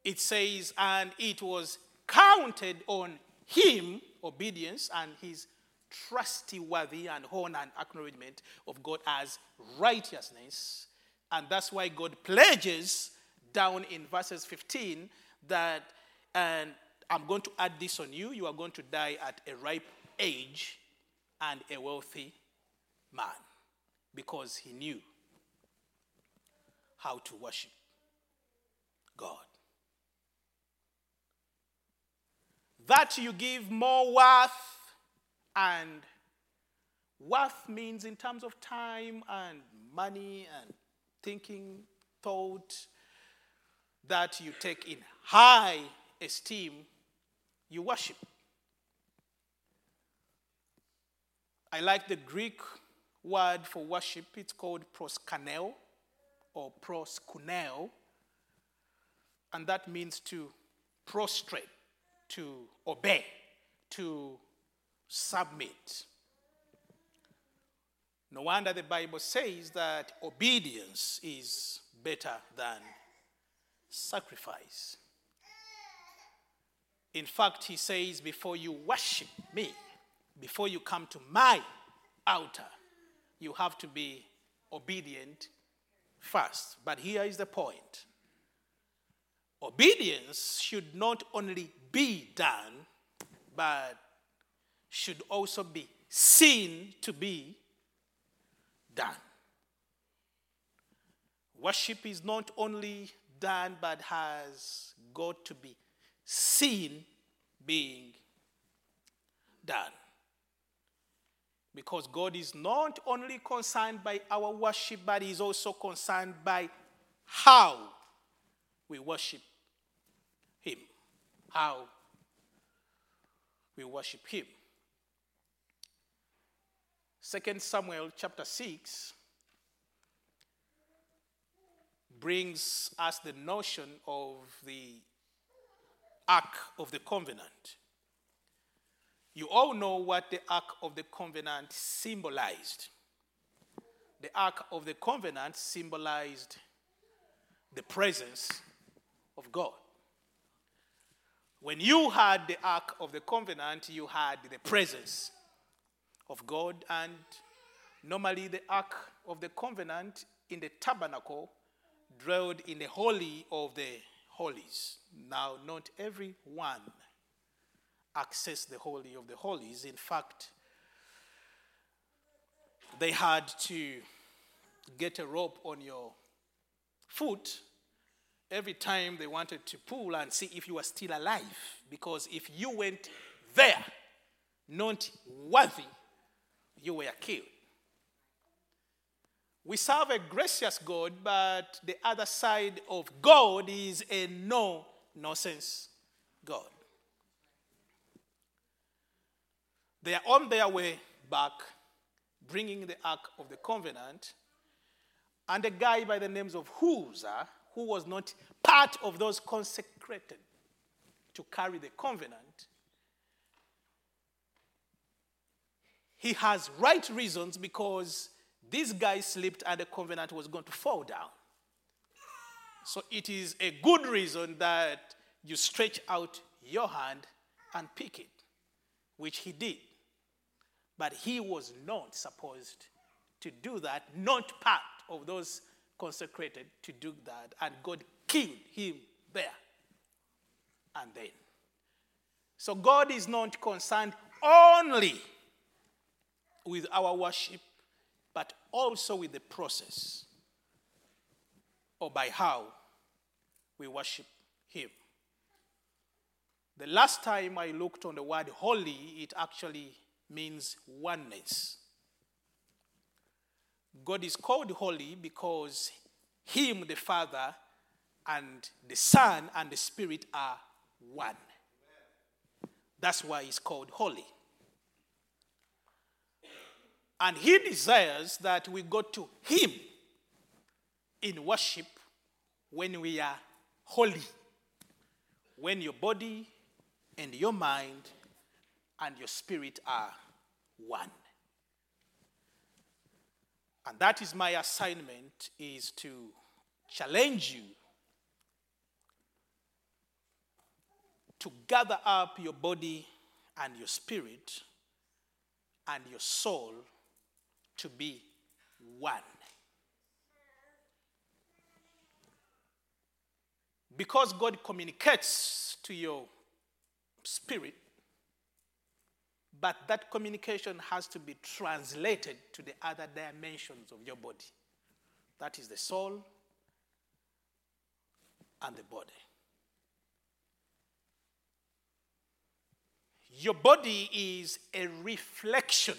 It says, And it was counted on him, obedience, and his trustworthy and honor and acknowledgement of God as righteousness. And that's why God pledges down in verses 15 that, and I'm going to add this on you, you are going to die at a ripe age and a wealthy man because he knew how to worship God. That you give more worth, and worth means in terms of time and money and thinking, thought, that you take in high esteem, you worship. I like the Greek word for worship, it's called proskuneo or proskuneo, and that means to prostrate, to obey, to submit. No wonder the Bible says that obedience is better than sacrifice. In fact, he says, before you worship me, before you come to my altar, you have to be obedient first. But here is the point obedience should not only be done, but should also be seen to be done. Worship is not only done, but has got to be seen being done. Because God is not only concerned by our worship, but He's also concerned by how we worship. How we worship Him. 2 Samuel chapter 6 brings us the notion of the Ark of the Covenant. You all know what the Ark of the Covenant symbolized. The Ark of the Covenant symbolized the presence of God. When you had the Ark of the Covenant, you had the presence of God, and normally the Ark of the Covenant in the tabernacle dwelled in the Holy of the Holies. Now, not everyone accessed the Holy of the Holies. In fact, they had to get a rope on your foot every time they wanted to pull and see if you were still alive. Because if you went there, not worthy, you were killed. We serve a gracious God, but the other side of God is a no nonsense God. They are on their way back, bringing the Ark of the Covenant. And a guy by the names of Uzzah, who was not part of those consecrated to carry the covenant, he has right reasons because this guy slipped and the covenant was going to fall down. So it is a good reason that you stretch out your hand and pick it, which he did. But he was not supposed to do that, not part of those consecrated to do that. And God killed him there and then. So God is not concerned only with our worship, but also with the process or by how we worship Him. The last time I looked on the word holy, it actually means oneness. God is called holy because Him, the Father, and the Son and the Spirit are one. That's why He's called holy. And He desires that we go to Him in worship when we are holy. When your body and your mind and your spirit are one. And that is my assignment is to challenge you to gather up your body and your spirit and your soul to be one. Because God communicates to your spirit, but that communication has to be translated to the other dimensions of your body. That is the soul and the body. Your body is a reflection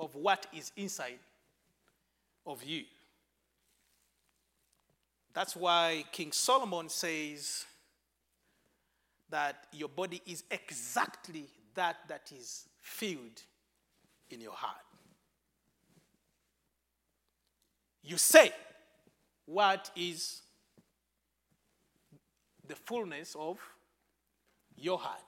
of what is inside of you. That's why King Solomon says that your body is exactly that that is filled in your heart. You say what is the fullness of your heart.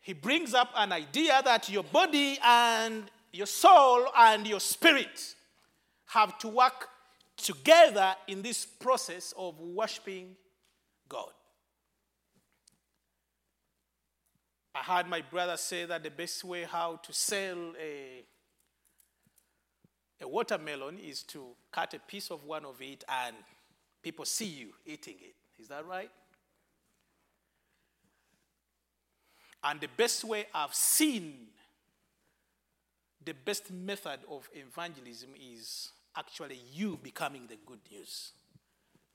He brings up an idea that your body and your soul and your spirit have to work together in this process of worshiping God. I heard my brother say that the best way how to sell a, a watermelon is to cut a piece of one of it and people see you eating it. Is that right? And the best way I've seen, the best method of evangelism is actually you becoming the good news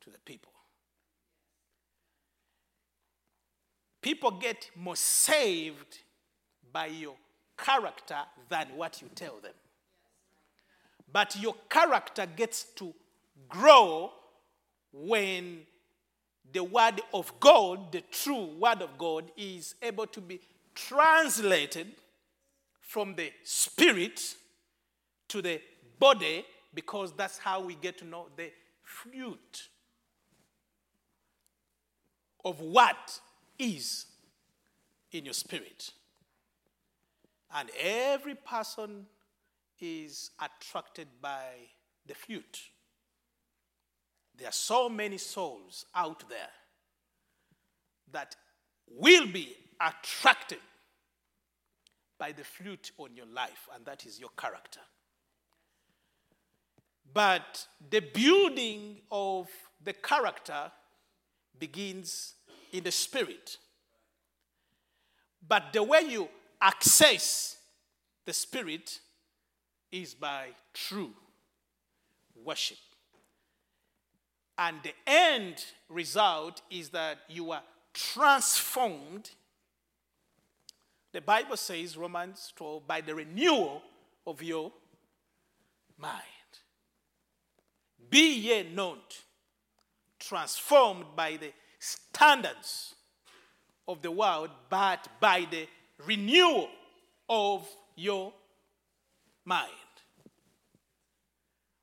to the people. People get more saved by your character than what you tell them. But your character gets to grow when the word of God, the true word of God, is able to be translated from the spirit to the body because that's how we get to know the fruit of what is in your spirit. And every person is attracted by the fruit. There are so many souls out there that will be attracted by the fruit on your life, and that is your character. But the building of the character begins in the spirit. But the way you access the spirit is by true worship. And the end result is that you are transformed. The Bible says, Romans 12, by the renewal of your mind. Be ye not transformed by the standards of the world, but by the renewal of your mind.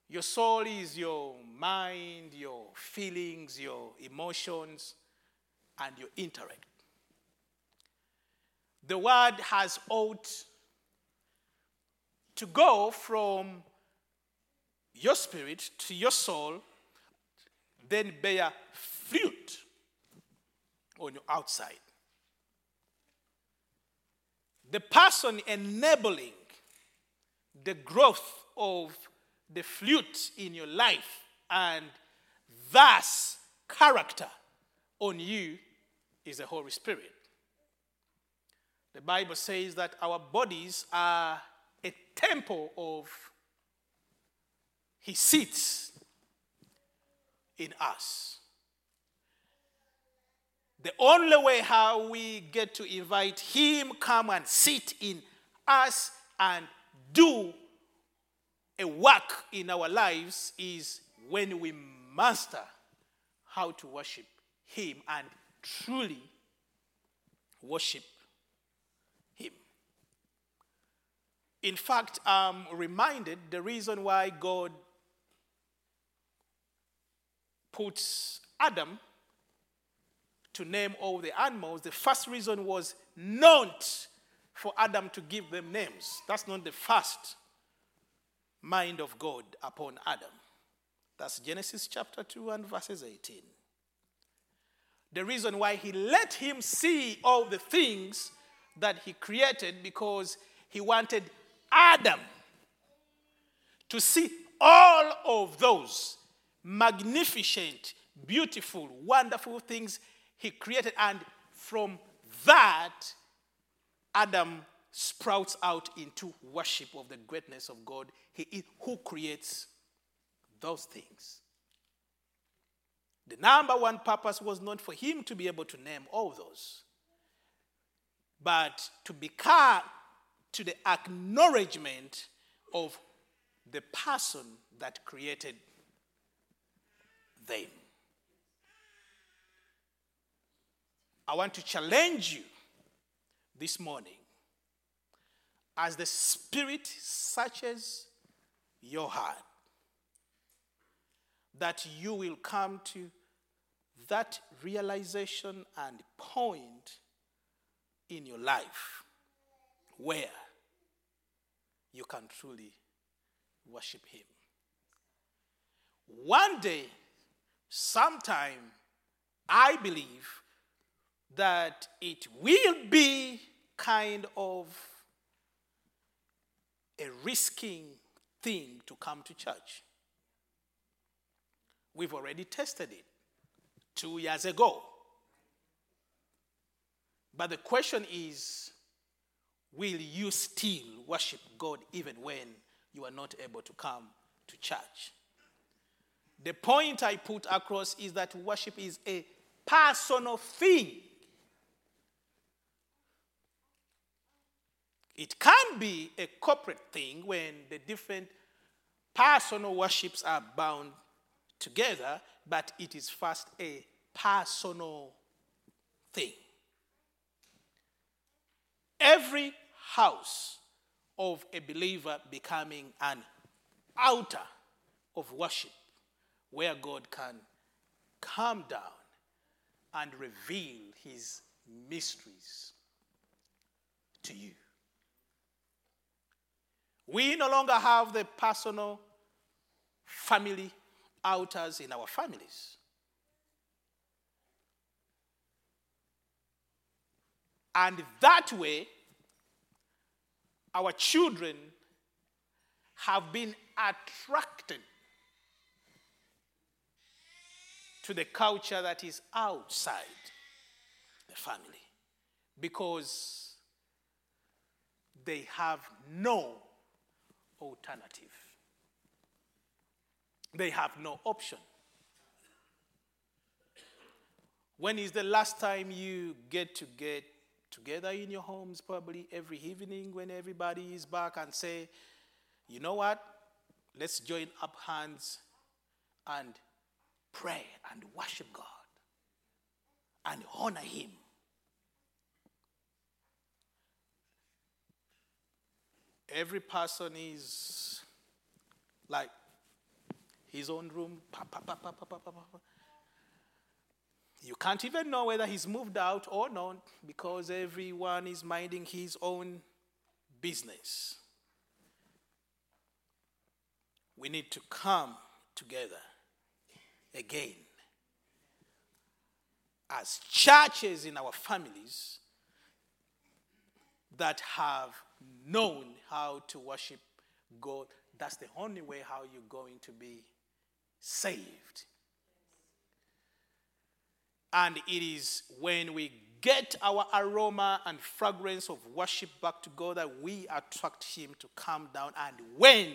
Your soul is your mind, your feelings, your emotions, and your intellect. The word has ought to go from your spirit to your soul, then bear on your outside. The person enabling the growth of the fruit in your life and thus character on you is the Holy Spirit. The Bible says that our bodies are a temple of He sits in us. The only way how we get to invite Him come and sit in us and do a work in our lives is when we master how to worship Him and truly worship Him. In fact, I'm reminded the reason why God puts Adam to name all the animals, the first reason was not for Adam to give them names. That's not the first mind of God upon Adam. That's Genesis chapter 2 and verses 18. The reason why he let him see all the things that he created because he wanted Adam to see all of those magnificent, beautiful, wonderful things he created. And from that, Adam sprouts out into worship of the greatness of God. He is who creates those things. The number one purpose was not for him to be able to name all those, but to become to the acknowledgement of the person that created them. I want to challenge you this morning as the Spirit searches your heart that you will come to that realization and point in your life where you can truly worship Him. One day, sometime, I believe that it will be kind of a risking thing to come to church. We've already tested it two years ago. But the question is will you still worship God even when you are not able to come to church? The point I put across is that worship is a personal thing. It can be a corporate thing when the different personal worships are bound together, but it is first a personal thing. Every house of a believer becoming an altar of worship where God can come down and reveal his mysteries to you. We no longer have the personal family altars in our families. And that way, our children have been attracted to the culture that is outside the family because they have no alternative. They have no option. When is the last time you get to get together in your homes, probably every evening when everybody is back, and say, you know what? Let's join up hands and pray and worship God and honor Him. Every person is like his own room. You can't even know whether he's moved out or not because everyone is minding his own business. We need to come together again as churches in our families that have known how to worship God. That's the only way how you're going to be saved. And it is when we get our aroma and fragrance of worship back to God that we attract Him to come down. And when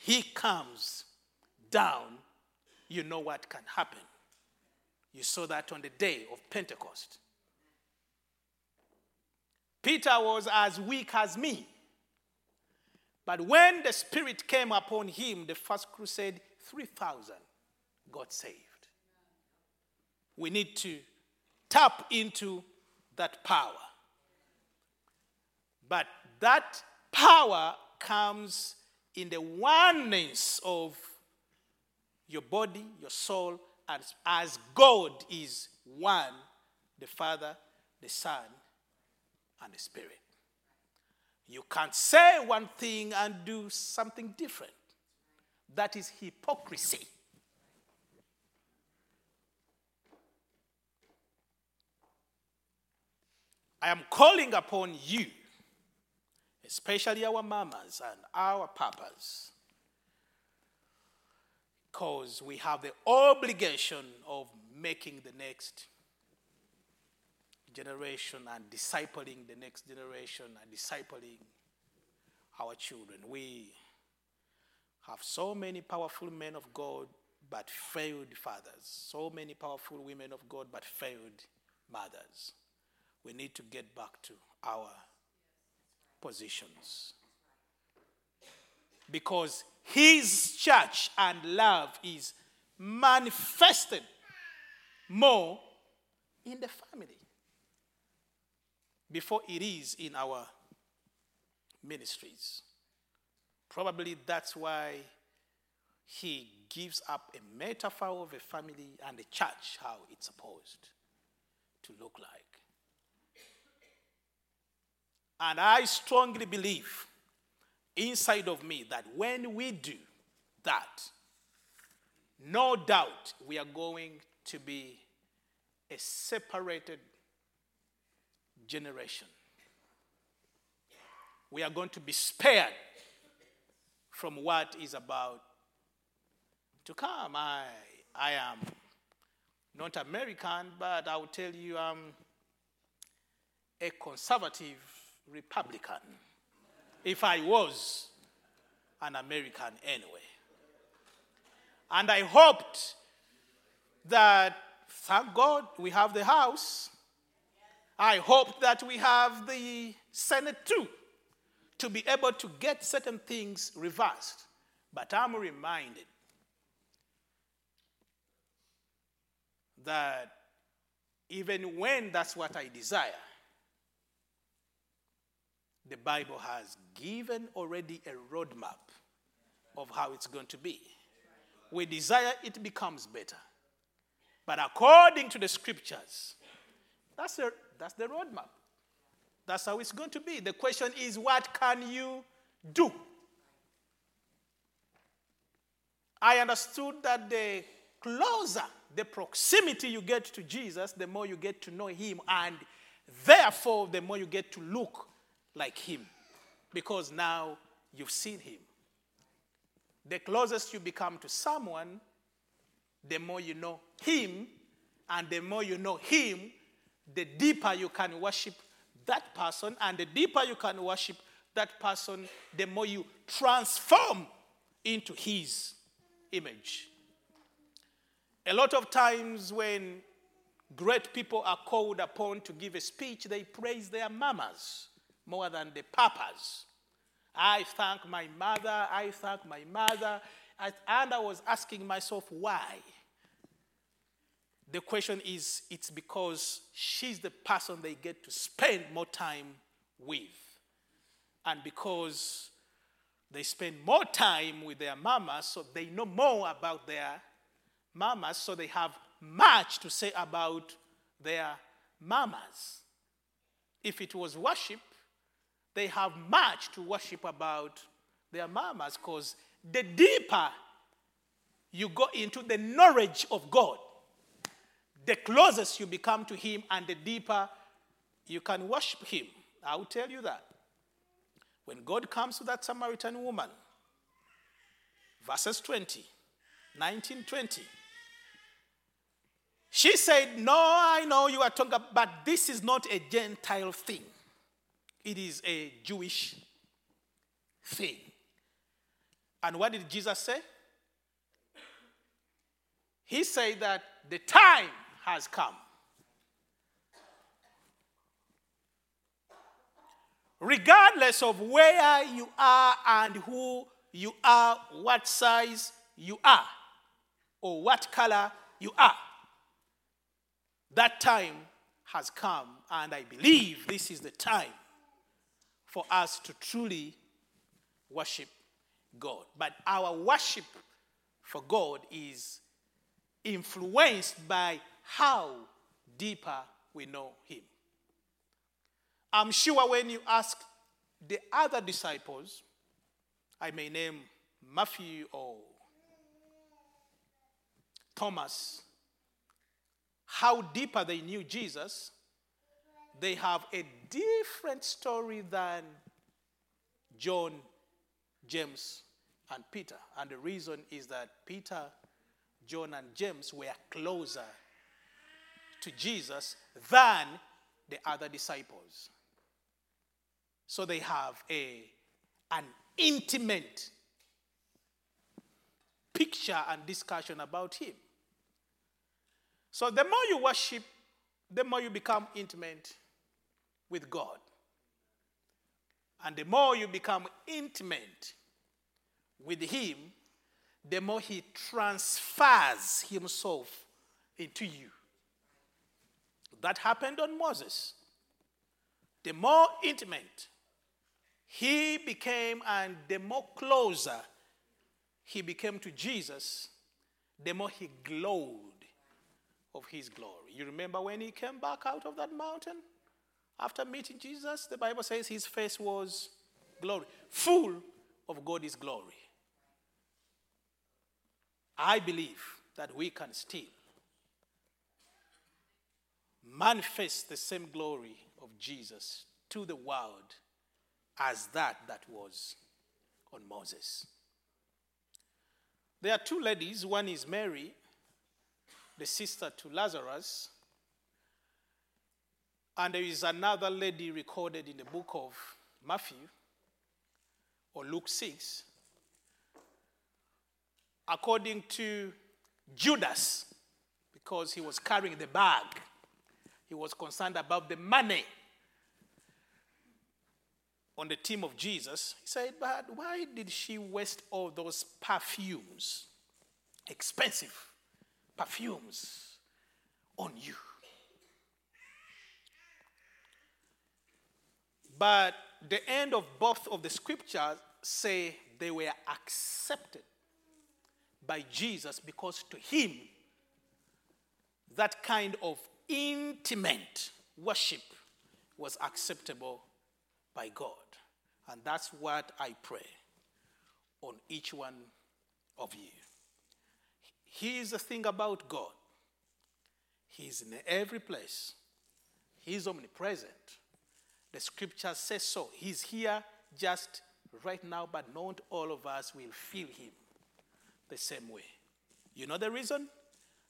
He comes down, you know what can happen. You saw that on the day of Pentecost. Peter was as weak as me. But when the Spirit came upon him, the first crusade, 3,000 got saved. We need to tap into that power. But that power comes in the oneness of your body, your soul, as, as God is one the Father, the Son, and the Spirit. You can't say one thing and do something different. That is hypocrisy. I am calling upon you, especially our mamas and our papas, because we have the obligation of making the next generation and discipling the next generation and discipling our children. We have so many powerful men of God but failed fathers, so many powerful women of God but failed mothers. We need to get back to our positions. Because his church and love is manifested more in the family before it is in our ministries. Probably that's why he gives up a metaphor of a family and a church, how it's supposed to look like. And I strongly believe inside of me that when we do that, no doubt we are going to be a separated generation. We are going to be spared from what is about to come. I, I am not American, but I will tell you I'm a conservative Republican. If I was an American anyway. And I hoped that, thank God, we have the House I hope that we have the Senate too to be able to get certain things reversed. But I'm reminded that even when that's what I desire, the Bible has given already a roadmap of how it's going to be. We desire it becomes better. But according to the scriptures, that's a that's the roadmap. That's how it's going to be. The question is, what can you do? I understood that the closer, the proximity you get to Jesus, the more you get to know Him, and therefore, the more you get to look like Him, because now you've seen Him. The closest you become to someone, the more you know Him, and the more you know Him, the deeper you can worship that person, and the deeper you can worship that person, the more you transform into his image. A lot of times, when great people are called upon to give a speech, they praise their mamas more than the papas. I thank my mother, I thank my mother. And I was asking myself, why? The question is it's because she's the person they get to spend more time with. And because they spend more time with their mamas, so they know more about their mamas, so they have much to say about their mamas. If it was worship, they have much to worship about their mamas because the deeper you go into the knowledge of God, the closest you become to Him and the deeper you can worship Him. I will tell you that. When God comes to that Samaritan woman, verses 20, 19, 20, She said, No, I know you are talking about, but this is not a Gentile thing. It is a Jewish thing. And what did Jesus say? He said that the time has come. Regardless of where you are and who you are, what size you are, or what color you are, that time has come, and I believe this is the time for us to truly worship God. But our worship for God is influenced by how deeper we know Him. I'm sure when you ask the other disciples, I may name Matthew or Thomas, how deeper they knew Jesus, they have a different story than John, James, and Peter. And the reason is that Peter, John, and James were closer to Jesus than the other disciples. So they have a, an intimate picture and discussion about him. So the more you worship, the more you become intimate with God. And the more you become intimate with Him, the more He transfers Himself into you. That happened on Moses. The more intimate he became, and the more closer he became to Jesus, the more he glowed of his glory. You remember when he came back out of that mountain? After meeting Jesus, the Bible says his face was glory, full of God's glory. I believe that we can still manifest the same glory of Jesus to the world as that that was on Moses. There are two ladies. One is Mary, the sister to Lazarus, and there is another lady recorded in the book of Matthew or Luke 6. According to Judas, because he was carrying the bag, he was concerned about the money on the team of Jesus. He said, But why did she waste all those perfumes, expensive perfumes, on you? But the end of both of the scriptures say they were accepted by Jesus because to him, that kind of intimate worship was acceptable by God. And that's what I pray on each one of you. Here's the thing about God He's in every place, He's omnipresent. The scripture says so. He's here just right now, but not all of us will feel Him the same way. You know the reason?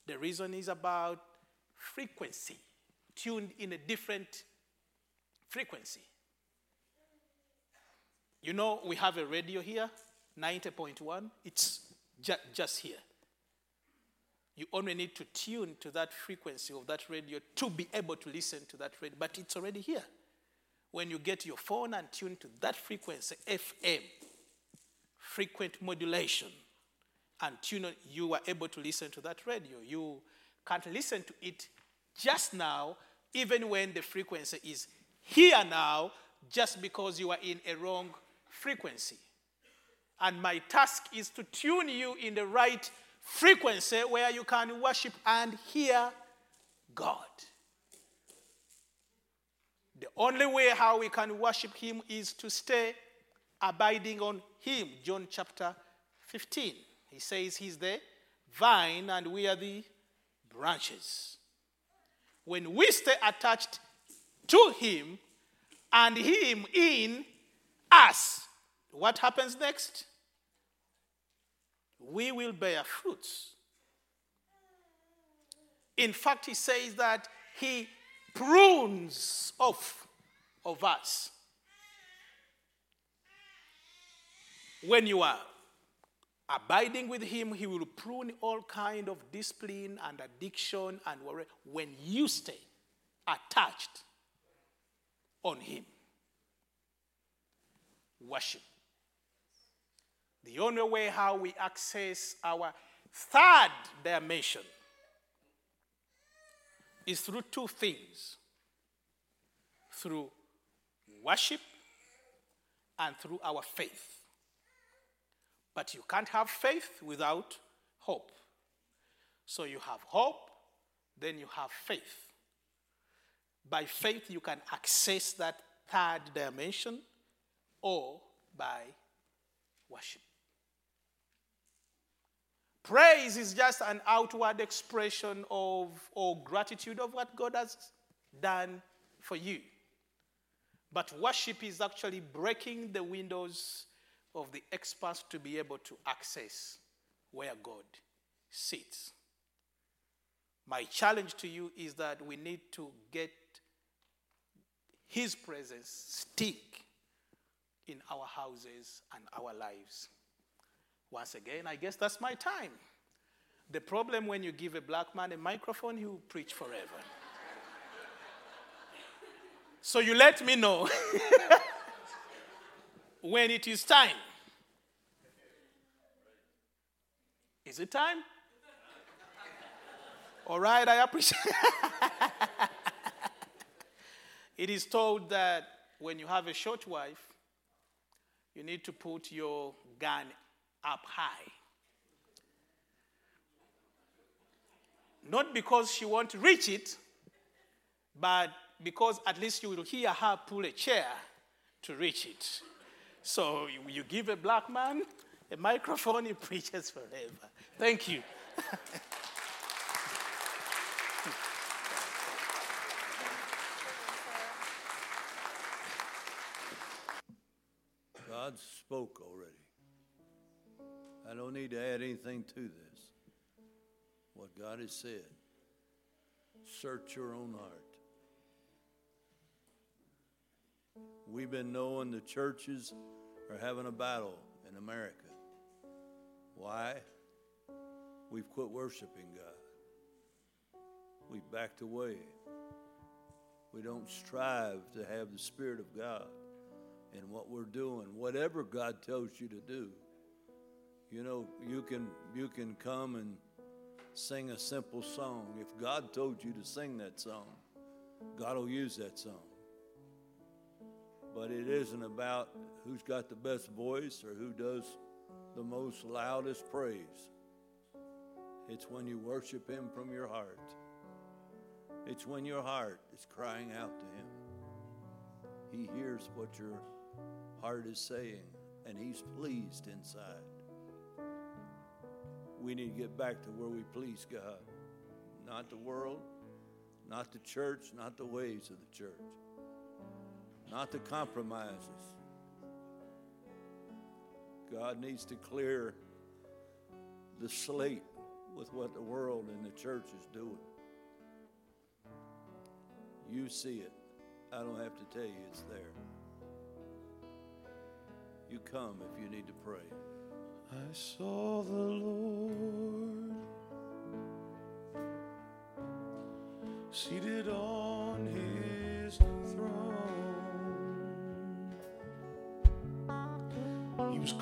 The reason is about frequency, tuned in a different frequency. You know, we have a radio here, 90.1. It's ju- just here. You only need to tune to that frequency of that radio to be able to listen to that radio, but it's already here. When you get your phone and tune to that frequency, FM, frequent modulation, and tune you are able to listen to that radio. You can't listen to it just now, even when the frequency is here now, just because you are in a wrong frequency. And my task is to tune you in the right frequency where you can worship and hear God. The only way how we can worship Him is to stay abiding on Him. John chapter 15. He says He's the vine and we are the branches. When we stay attached to Him and Him in us, what happens next? We will bear fruits. In fact, he says that he prunes off of us. When you are abiding with him, he will prune all kind of discipline and addiction and worry when you stay attached on him. Worship. The only way how we access our third dimension is through two things through worship and through our faith. But you can't have faith without hope. So you have hope, then you have faith. By faith, you can access that third dimension or by worship. Praise is just an outward expression of or gratitude of what God has done for you. But worship is actually breaking the windows of the experts to be able to access where God sits. My challenge to you is that we need to get His presence stick in our houses and our lives. Once again, I guess that's my time. The problem when you give a black man a microphone, he will preach forever. so you let me know when it is time. Is it time? All right, I appreciate it is told that when you have a short wife, you need to put your gun up high. Not because she won't reach it, but because at least you will hear her pull a chair to reach it. So you, give a black man a microphone, he preaches forever. Thank you.
God spoke already. I don't need to add anything to this. What God has said. Search your own heart. We've been knowing the churches are having a battle in America. Why? We've quit worshiping God. We've backed away. We don't strive to have the Spirit of God in what we're doing, whatever God tells you to do. You know, you can you can come and sing a simple song. If God told you to sing that song, God will use that song. But it isn't about who's got the best voice or who does the most loudest praise. It's when you worship Him from your heart. It's when your heart is crying out to Him. He hears what your heart is saying, and He's pleased inside. We need to get back to where we please God, not the world, not the church, not the ways of the church, not the compromises. God needs to clear the slate with what the world and the church is doing. You see it. I don't have to tell you it's there. You come if you need to pray.
I saw the Lord seated on his He was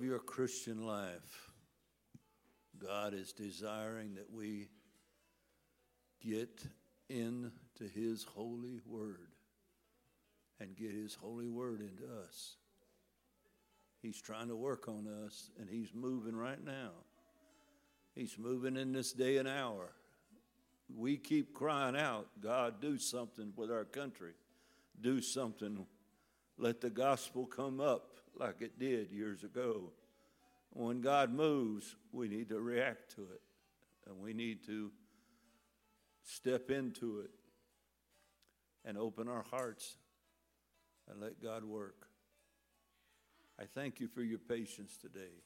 of your Christian life, God is desiring that we get into His holy word and get His holy word into us. He's trying to work on us, and He's moving right now. He's moving in this day and hour. We keep crying out, God, do something with our country. Do something. Let the gospel come up like it did years ago. When God moves, we need to react to it, and we need to step into it and open our hearts and let God work. I thank you for your patience today.